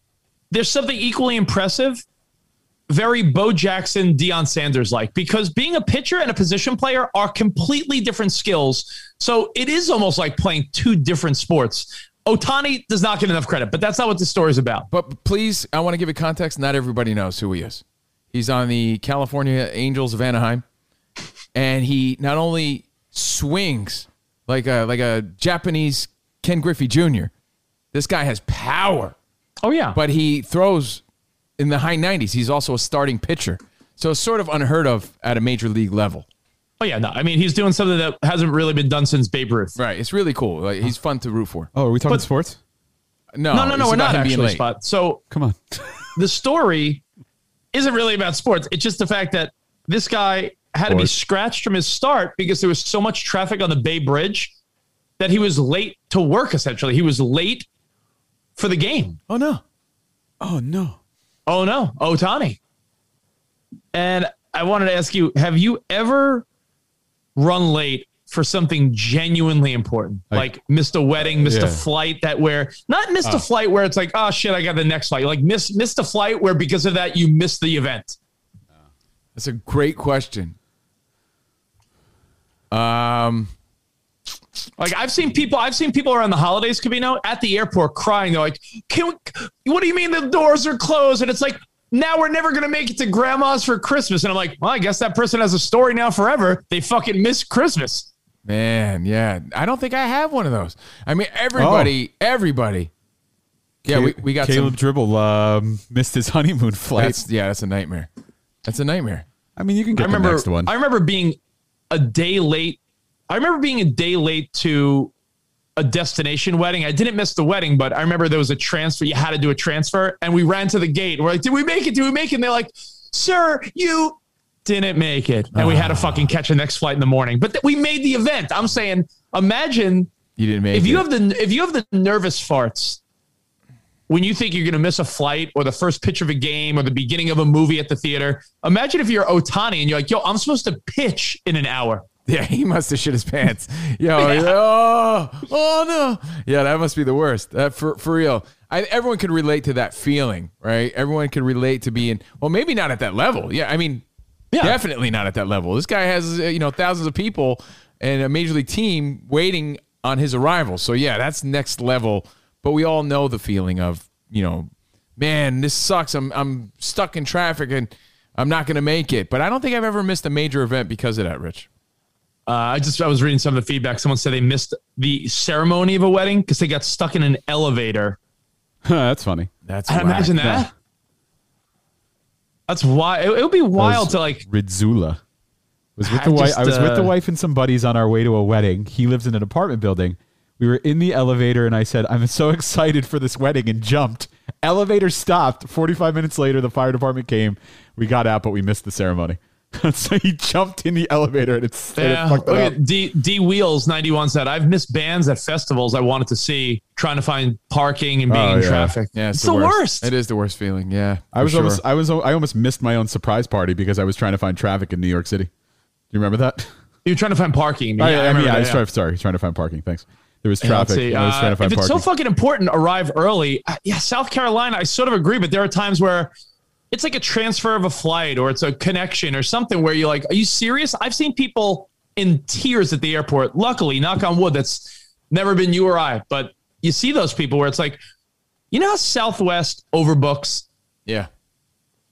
there's something equally impressive. Very Bo Jackson, Deion Sanders like because being a pitcher and a position player are completely different skills. So it is almost like playing two different sports. Otani does not get enough credit, but that's not what this story is about. But please, I want to give it context. Not everybody knows who he is. He's on the California Angels of Anaheim, and he not only swings like a like a Japanese Ken Griffey Jr. This guy has power. Oh yeah, but he throws in the high 90s. He's also a starting pitcher, so it's sort of unheard of at a major league level. Oh yeah, no, I mean he's doing something that hasn't really been done since Babe Ruth. Right, it's really cool. Like, he's fun to root for. Oh, are we talking But- sports? No, no, no, no. We're not actually late. spot. So come on. <laughs> the story isn't really about sports. It's just the fact that this guy had to be scratched from his start because there was so much traffic on the Bay Bridge that he was late to work. Essentially, he was late for the game. Oh no! Oh no! Oh no! Otani. And I wanted to ask you: Have you ever run late for something genuinely important, Like- like, missed a wedding, missed Yeah. a flight that where not missed Oh. a ah. flight where it's like, oh shit, I got the next flight. Like miss missed a flight where because of that you missed the event. Ah. That's a great question. Um, Like I've seen people, I've seen people around the holidays, Covino, at the airport crying. They're like, "Can we, what do you mean the doors are closed?" And it's like, now we're never gonna make it to grandma's for Christmas. And I'm like, well, I guess that person has a story now forever. They fucking miss Christmas. Man, yeah. I don't think I have one of those. I mean, everybody, everybody. Yeah, we, we got Caleb some. Dribble um, missed his <laughs> honeymoon flight. That's, yeah, that's a nightmare. That's a nightmare. I mean, you can I get the remember, next one. I remember being a day late. I remember being a day late to a destination wedding. I didn't miss the wedding, but I remember there was a transfer. You had to do a transfer, and we ran to the gate. We're like, "Did we make it? Did we make it?" And they're like, "Sir, you didn't make it," and we had to ah. fucking catch the next flight in the morning. But th- we made the event. I'm saying, imagine You didn't make if it. you have the if you have the nervous farts when you think you're going to miss a flight or the first pitch of a game or the beginning of a movie at the theater. Imagine if you're Otani and you're like, "Yo, I'm supposed to pitch in an hour." <laughs> Yeah, he must have shit his pants. Yo, <laughs> oh, oh no. Yeah, that must be the worst. That for for real. I, everyone can relate to that feeling, right? Everyone can relate to being well, maybe not at that level. Yeah, I mean, definitely not at that level. This guy has uh, you know thousands of people and a major league team waiting on his arrival. So yeah, that's next level. But we all know the feeling of you know, man, this sucks. I'm I'm stuck in traffic and I'm not going to make it. But I don't think I've ever missed a major event because of that, Rich. Uh, I just I was reading some of the feedback. Someone said they missed the ceremony of a wedding because they got stuck in an elevator. <laughs> That's funny. That's I imagine that. That's why it, it would be wild to like. Ridzula. Was with I the wife. just, I was with the uh, wife and some buddies on our way to a wedding. He lives in an apartment building. We were in the elevator, and I said, "I'm so excited for this wedding," and jumped. Elevator stopped. Forty-five minutes later, the fire department came. We got out, but we missed the ceremony. <laughs> so he jumped in the elevator, and it's and it Yeah, fucked it look up. at D D Wheels ninety one said I've missed bands at festivals I wanted to see, trying to find parking and being Oh, in yeah. traffic. Yeah, it's, the worst. It is the worst feeling. Yeah, I was sure. almost, I was, I almost missed my own surprise party because I was trying to find traffic in New York City. Do you remember that? You're trying to find parking. Oh, Yeah, yeah, I I mean, remember yeah, I was yeah. trying, sorry, trying to find parking. Thanks. There was traffic. see. and I was trying to Uh, find if it's parking. so fucking important, arrive early. Uh, yeah, South Carolina, I sort of agree, but there are times where it's like a transfer of a flight or it's a connection or something where you're like, are you serious? I've seen people in tears at the airport. Luckily, knock on wood, that's never been you or I, but you see those people where it's like, you know how Southwest overbooks Yeah.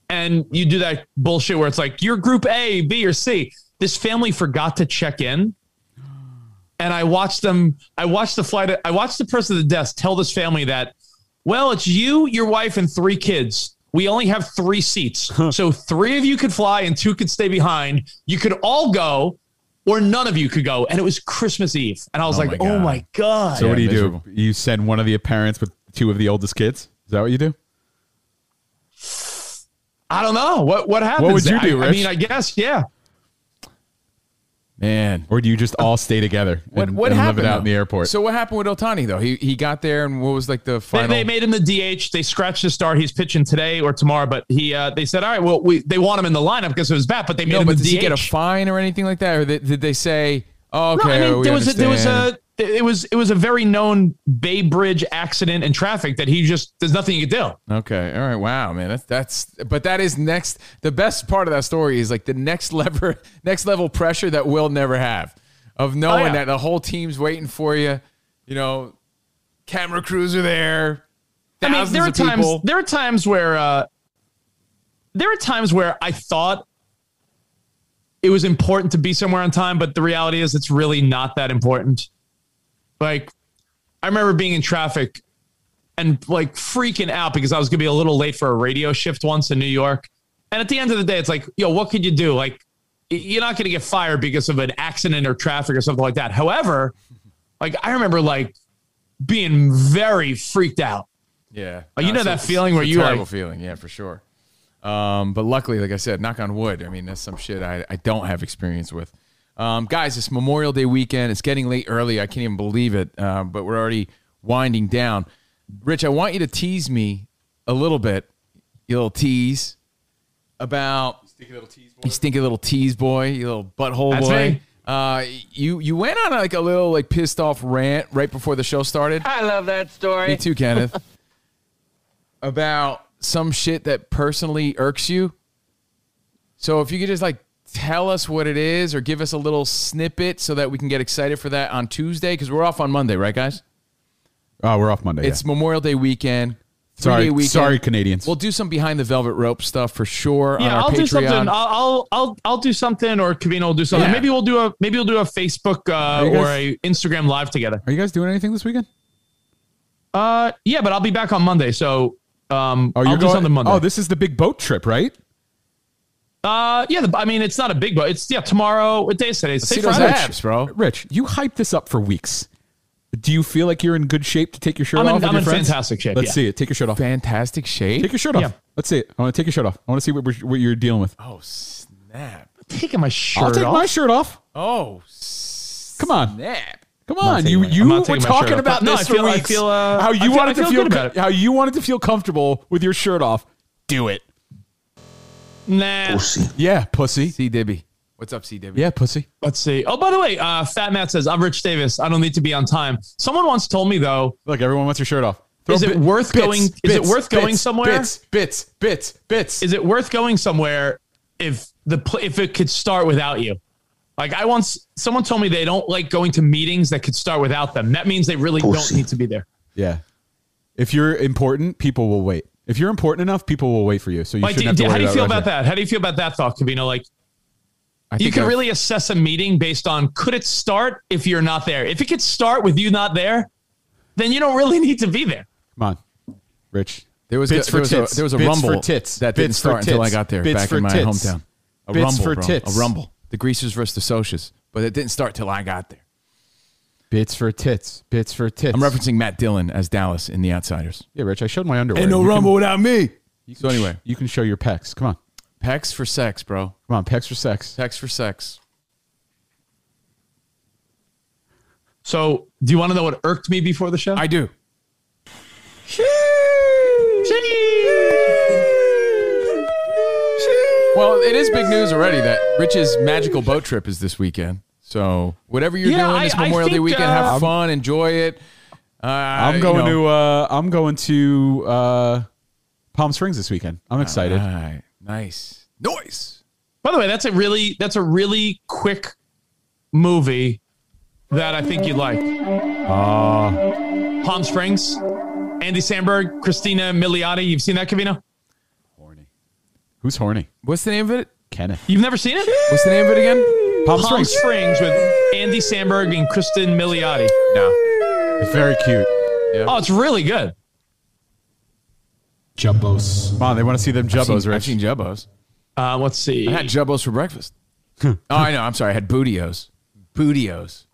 and you do that bullshit where it's like you're group A, B, or C. This family forgot to check in. And I watched them, I watched the flight, I watched the person at the desk tell this family that, well, it's you, your wife, and three kids. We only have three seats. so three of you could fly and two could stay behind. You could all go, or none of you could go. And it was Christmas Eve. And I was Oh like, my oh my God. So what do you miserable. do? You send one of the parents with two of the oldest kids. Is that what you do? I don't know. What what happens? What would you do, I, I mean, I guess, yeah. Man. Or do you just all stay together <laughs> What and, what and happened live it out though? in the airport? So what happened with Otani though? He he got there and what was like the They, final? they made him the DH. They scratched his start. He's pitching today or tomorrow, but he uh, they said, all right, well, we they want him in the lineup because of his bat, but they made no, him but the did DH. he get a fine or anything like that, or did, did they say, oh, okay, no, I mean we there was a, there was a it was it was a very known Bay Bridge accident and traffic that he just there's nothing you could do. Okay. All right. Wow, man. That's that's but that is next the best part of that story is like the next <laughs> level next level pressure that we'll never have. Of knowing Oh, yeah. that the whole team's waiting for you. You know, camera crews are there. I mean, there are times people. there are times where uh, there are times where I thought it was important to be somewhere on time, but the reality is it's really not that important. Like, I remember being in traffic and like freaking out because I was gonna be a little late for a radio shift once in New York. And at the end of the day, it's like, yo, what could you do? Like, you're not gonna get fired because of an accident or traffic or something like that. However, like I remember like being very freaked out. Yeah. Oh, you No, know that a- feeling where a you, like- terrible feeling, yeah, for sure. Um, but luckily, like I said, knock on wood. I mean, that's some shit I, I don't have experience with. Um, guys, it's Memorial Day weekend. It's getting late early. I can't even believe it. Um, but we're already winding down. Rich, I want you to tease me a little bit, you little tease about you stinky little tease boy, you stinky little tease boy, you little butthole That's boy. me. Uh, you you went on like a little like pissed off rant right before the show started. I love that story. Me too, Kenneth. <laughs> about some shit that personally irks you. So if you could just like tell us what it is or give us a little snippet so that we can get excited for that on Tuesday? Because we're off on Monday, right, guys? Oh, we're off Monday. It's Memorial Day weekend. Sorry- weekend. sorry, Canadians. We'll do some behind the velvet rope stuff for sure on Yeah, our I'll Patreon. do something. I'll, I'll I'll I'll do something, or Covino will do something. Yeah. Maybe we'll do a maybe we'll do a Facebook uh, guys- or a Instagram live together. Are you guys doing anything this weekend? Uh, yeah, but I'll be back on Monday, so um, Oh, I'll you're do going. something Monday. Oh, this is the big boat trip, right? Uh, yeah, the, I mean it's not a big but It's yeah tomorrow. What day is today? It's see say those Friday. abs, bro. Rich, you hyped this up for weeks. Do you feel like you're in good shape to take your shirt I'm in- off? with I'm your in friends? fantastic shape, Let's yeah. see it. Take your shirt off. Fantastic shape. Take your shirt off. Yeah. Let's see it. I want to take your shirt off. I want to see what, what you're dealing with. Oh snap! I'm Taking my shirt off. I'll take off. my shirt off. Oh Come on. snap! Come on, you you were talking about No, this I feel- for I weeks. feel, uh, how you feel- wanted to feel feel good about co- how you wanted to feel comfortable with your shirt off. Do it. Nah. Yeah, pussy. C Dibby, what's up, C Dibby? Yeah, pussy. Let's see. Oh, by the way, uh, Fat Matt says I'm Rich Davis. I don't need to be on time. Someone once told me though. Look, everyone wants your shirt off. Is it bit- worth going- is it worth going bits, somewhere? Bits, bits, bits, bits. Is it worth going somewhere if the if it could start without you? Like I once, someone told me they don't like going to meetings that could start without them. That means they really don't need to be there. Yeah. If you're important, people will wait. If you're important enough, people will wait for you. So you Like, shouldn't do- have to how do you feel about that? How do you feel about that thought, Covino? Like I you can I've- really assess a meeting based on could it start if you're not there. If it could start with you not there, then you don't really need to be there. Come on, Rich. There was Bits a, for there was a, there was a Bits rumble for tits. that didn't Bits for start until I got there Bits back for in my tits. hometown. A Bits rumble, for bro. tits. A rumble. The Greasers versus the Socs, but it didn't start till I got there. Bits for tits. Bits for tits. I'm referencing Matt Dillon as Dallas in The Outsiders. Yeah, Rich. I showed my underwear. Ain't no You can- rumble without me. you So can sh- anyway. you can show your pecs. Come on. Pecs for sex, bro. Come on, pecs for sex. Pecs for sex. So, do you want to know what irked me before the show? I do. Well, it is big news already that Rich's magical boat trip is this weekend. So whatever you're Yeah, doing this I- I Memorial Day weekend, uh, have fun, enjoy it. Uh, I'm you going know. to. Uh, I'm going to uh, Palm Springs this weekend. I'm excited. All right, nice, noise. By the way, that's a really that's a really quick movie that I think you'd like. Uh, Palm Springs, Andy Samberg, Christina Milioti. You've seen that, Covino? who's horny? What's the name of it? Kenneth. You've never seen it? What's the name of it again? Palm, Palm Springs. Springs with Andy Samberg and Cristin Milioti. No. It's very cute. Oh, it's really good. Jubbos. Come on, they want to see them I've seen, jubbos, I've seen Jubbos. Uh, let's see. I had Jubbos for breakfast. oh, I know. I'm sorry. I had Bootios. Bootios.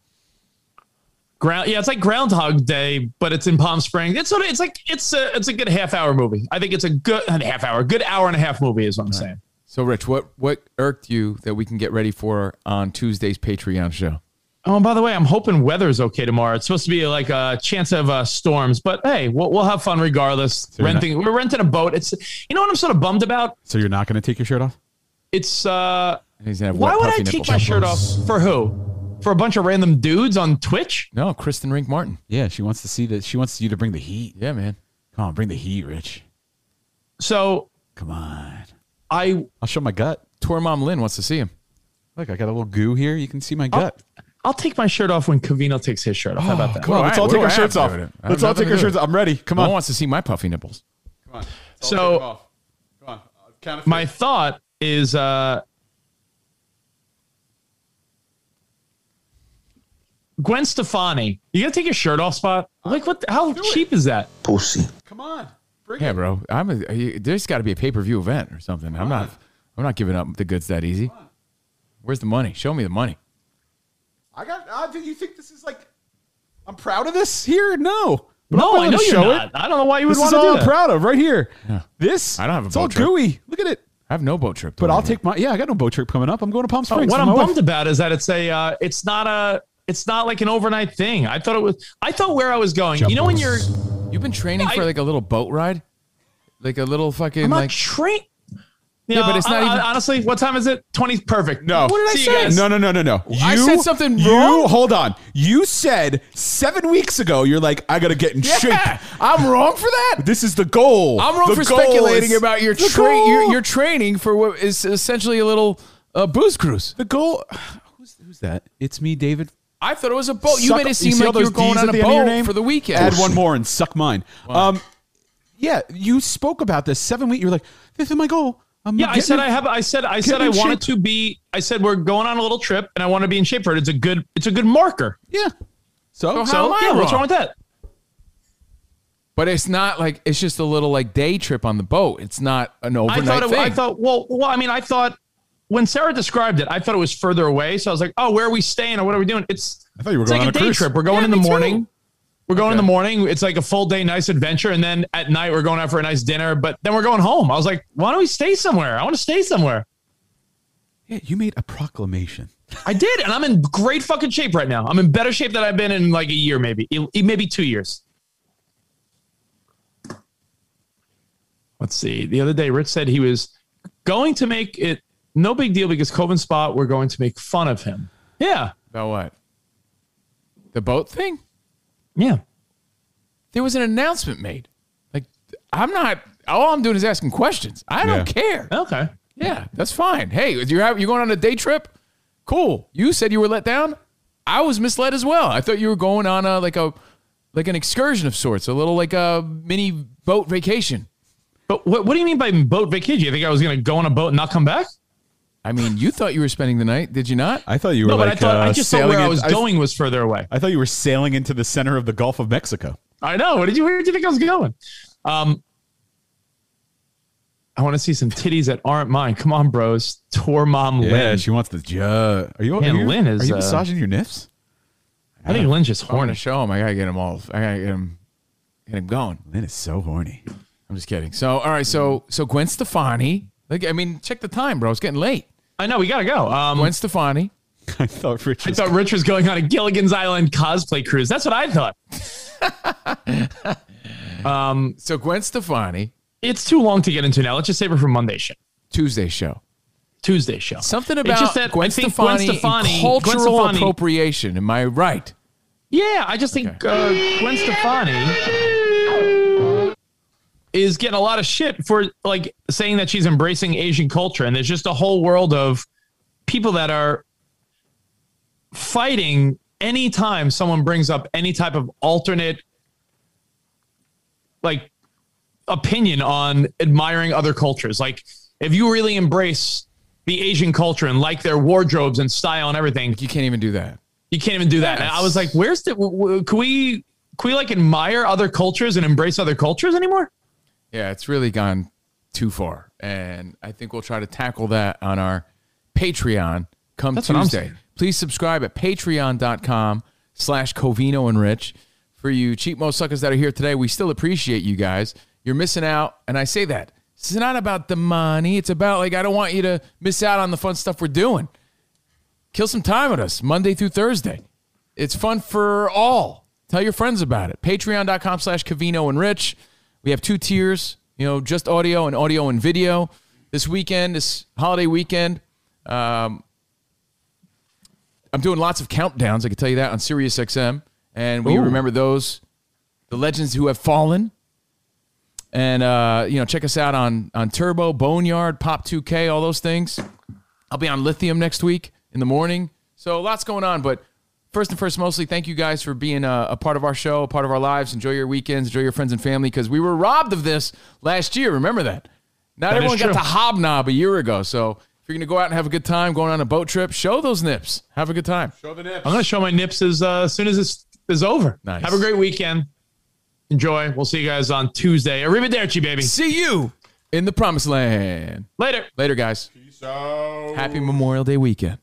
Ground, yeah, it's like Groundhog Day, but it's in Palm Springs. It's sort of, it's like it's a it's a good half hour movie. I think it's a good a half hour, good hour and a half movie is what I'm saying. So, Rich, what what irked you that we can get ready for on Tuesday's Patreon show? Oh, and by the way, I'm hoping weather's okay tomorrow. It's supposed to be like a chance of uh, storms, but hey, we'll, we'll have fun regardless. you're renting, we're renting a boat. It's you know what I'm sort of bummed about. So you're not going to take your shirt off? It's uh, He's have why would I take nipples. my shirt off for who? For a bunch of random dudes on Twitch? No, Kristen Rink Martin. Yeah, she wants to see that. She wants you to bring the heat. Yeah, man. Come on, bring the heat, Rich. So Come on. I I'll show my gut. Tour mom Lynn wants to see him. Look, I got a little goo here. You can see my gut. I'll take my shirt off when Cavino takes his shirt off. How about that? Come on, let's all What take our shirts off. with it? I Let's all take our shirts off. I'm ready. Come No on. one wants to see my puffy nipples. Come on. So Come on. Count of my thought is uh Gwen Stefani. You gotta take your shirt off spot? Like what the, how cheap is that? Pussy. Come on. Bring Yeah, it. bro. I'm a, you- there's got to be a pay per view event or something. I'm not. I'm not giving up the goods that easy. Where's the money? Show me the money. I got. Uh, do you think this is like? I'm proud of this here. No. But No, I'm I know to you're not. It. I don't know why you would want is to all do I'm proud of right here. Yeah. This. I don't have a It's all boat trip. gooey. Look at it. I have no boat trip. to But I'll take my. Yeah, I got no boat trip coming up. I'm going to Palm Oh, Springs. what I'm my bummed wife. about is that it's a uh, it's not a it's not like an overnight thing. I thought it was I thought where I was going. You know when you're You've been training for like a little boat ride, like a little fucking I'm not like. trained. Yeah, but it's not even- honestly. What time is it? Twenty. Perfect. No. What did I See you say? guys. No, no, no, no, no. You, I said something you, wrong? Hold on. You said seven weeks ago. You're like, I gotta get in yeah, shape. I'm wrong for that. This is the goal. I'm wrong The for goal speculating is- about your the train. goal. Your, your training for what is essentially a little uh, booze cruise. The goal. <sighs> Who's who's that? It's me, David. I thought it was a boat. You Suck- made it seem see all like you were going Ds on a the end of your boat name? for the weekend. Add one more and suck mine. Um, yeah, you spoke about this seven weeks. You're like, this is my goal. I'm Yeah, I getting said in- I have. I said I said I wanted shape. to be. I said we're going on a little trip, and I want to be in shape for it. It's a good. It's a good marker. Yeah. So, So how so am I yeah, what's wrong? wrong with that? But it's not like it's just a little like day trip on the boat. It's not an I overnight thought. It, thing. I thought. Well, well. I mean, I thought when Sarah described it, I thought it was further away. So I was like, oh, where are we staying or what are we doing? It's. I thought you were it's going like on a a day cruise. trip. We're going Yeah, in the me too. morning. We're going in the morning. It's like a full day, nice adventure, and then at night we're going out for a nice dinner. But then we're going home. I was like, why don't we stay somewhere? I want to stay somewhere. Yeah, you made a proclamation. I did, and I'm in great fucking shape right now. I'm in better shape than I've been in like a year, maybe, maybe two years. Let's see. The other day, Rich said he was going to make it no big deal because Coven Spot we're going to make fun of him. Yeah, About what? The boat thing? yeah. There was an announcement made. Like I'm not. All I'm doing is asking questions. I don't Yeah. care. Okay. Yeah, that's fine. Hey, you're have, you're going on a day trip. Cool. You said you were let down. I was misled as well. I thought you were going on a like a like an excursion of sorts, a little like a mini boat vacation. But what, what do you mean by boat vacation? You think I was going to go on a boat and not come back? I mean, you thought you were spending the night, did you not? I thought you were No, but like I thought I uh, just thought sailing where I in- was going was further away. I thought you were sailing into the center of the Gulf of Mexico. I know. What did you? Where did you think I was going? Um, I want to see some titties that aren't mine. Come on, bros. Tour mom Yeah, Lynn. she wants the ju- Are you? Man, are you, Lynn is, Are you uh, massaging your nips? I think Lynn's just I want horny. to show him. I gotta get him all. I gotta get him. Get him going. Lynn is so horny. I'm just kidding. So, all right. So, so Gwen Stefani. Like, I mean, check the time, bro. It's getting late. I know. We gotta go. Um, Gwen Stefani. <laughs> I thought Rich. I thought Rich was going on a Gilligan's Island cosplay cruise. That's what I thought. <laughs> um, So Gwen Stefani. it's too long to get into now. Let's just save it for Monday show, Tuesday show. Tuesday show. Something It's about just that Gwen, Stefani Gwen Stefani, cultural Gwen Stefani- appropriation. Am I right? Yeah, I just think uh, Gwen Stefani is getting a lot of shit for like saying that she's embracing Asian culture, and there's just a whole world of people that are fighting anytime someone brings up any type of alternate like opinion on admiring other cultures. Like if you really embrace the Asian culture and like their wardrobes and style and everything, You can't even do that. you can't even do that. And I was like, where's the, w- w- can we, can we like admire other cultures and embrace other cultures anymore? Yeah, it's really gone too far. And I think we'll try to tackle that on our Patreon come That's Tuesday. Please subscribe at patreon.com slash Covino and Rich. For you cheap mo suckers that are here today, we still appreciate you guys. You're missing out. And I say that. This is not about the money. It's about like I don't want you to miss out on the fun stuff we're doing. Kill some time with us Monday through Thursday. It's fun for all. Tell your friends about it. Patreon.com slash Covino and Rich. We have two tiers, you know, just audio and audio and video. This weekend, this holiday weekend, um, I'm doing lots of countdowns. I can tell you that on Sirius XM. And we Ooh. remember those, the legends who have fallen. And, uh, you know, check us out on, on Turbo, Boneyard, Pop 2K, all those things. I'll be on Lithium next week in the morning. So lots going on. But first and first, mostly thank you guys for being a, a part of our show, a part of our lives. Enjoy your weekends, enjoy your friends and family, because we were robbed of this last year. Remember that. Not That is everyone got true. to hobnob a year ago. So if you're going to go out and have a good time going on a boat trip, show those nips. Have a good time. Show the nips. I'm going to show my nips as, uh, as soon as this is over. Nice. Have a great weekend. Enjoy. We'll see you guys on Tuesday. Arrivederci, baby. See you in the promised land. Later. Later, guys. Peace out. Happy Memorial Day weekend.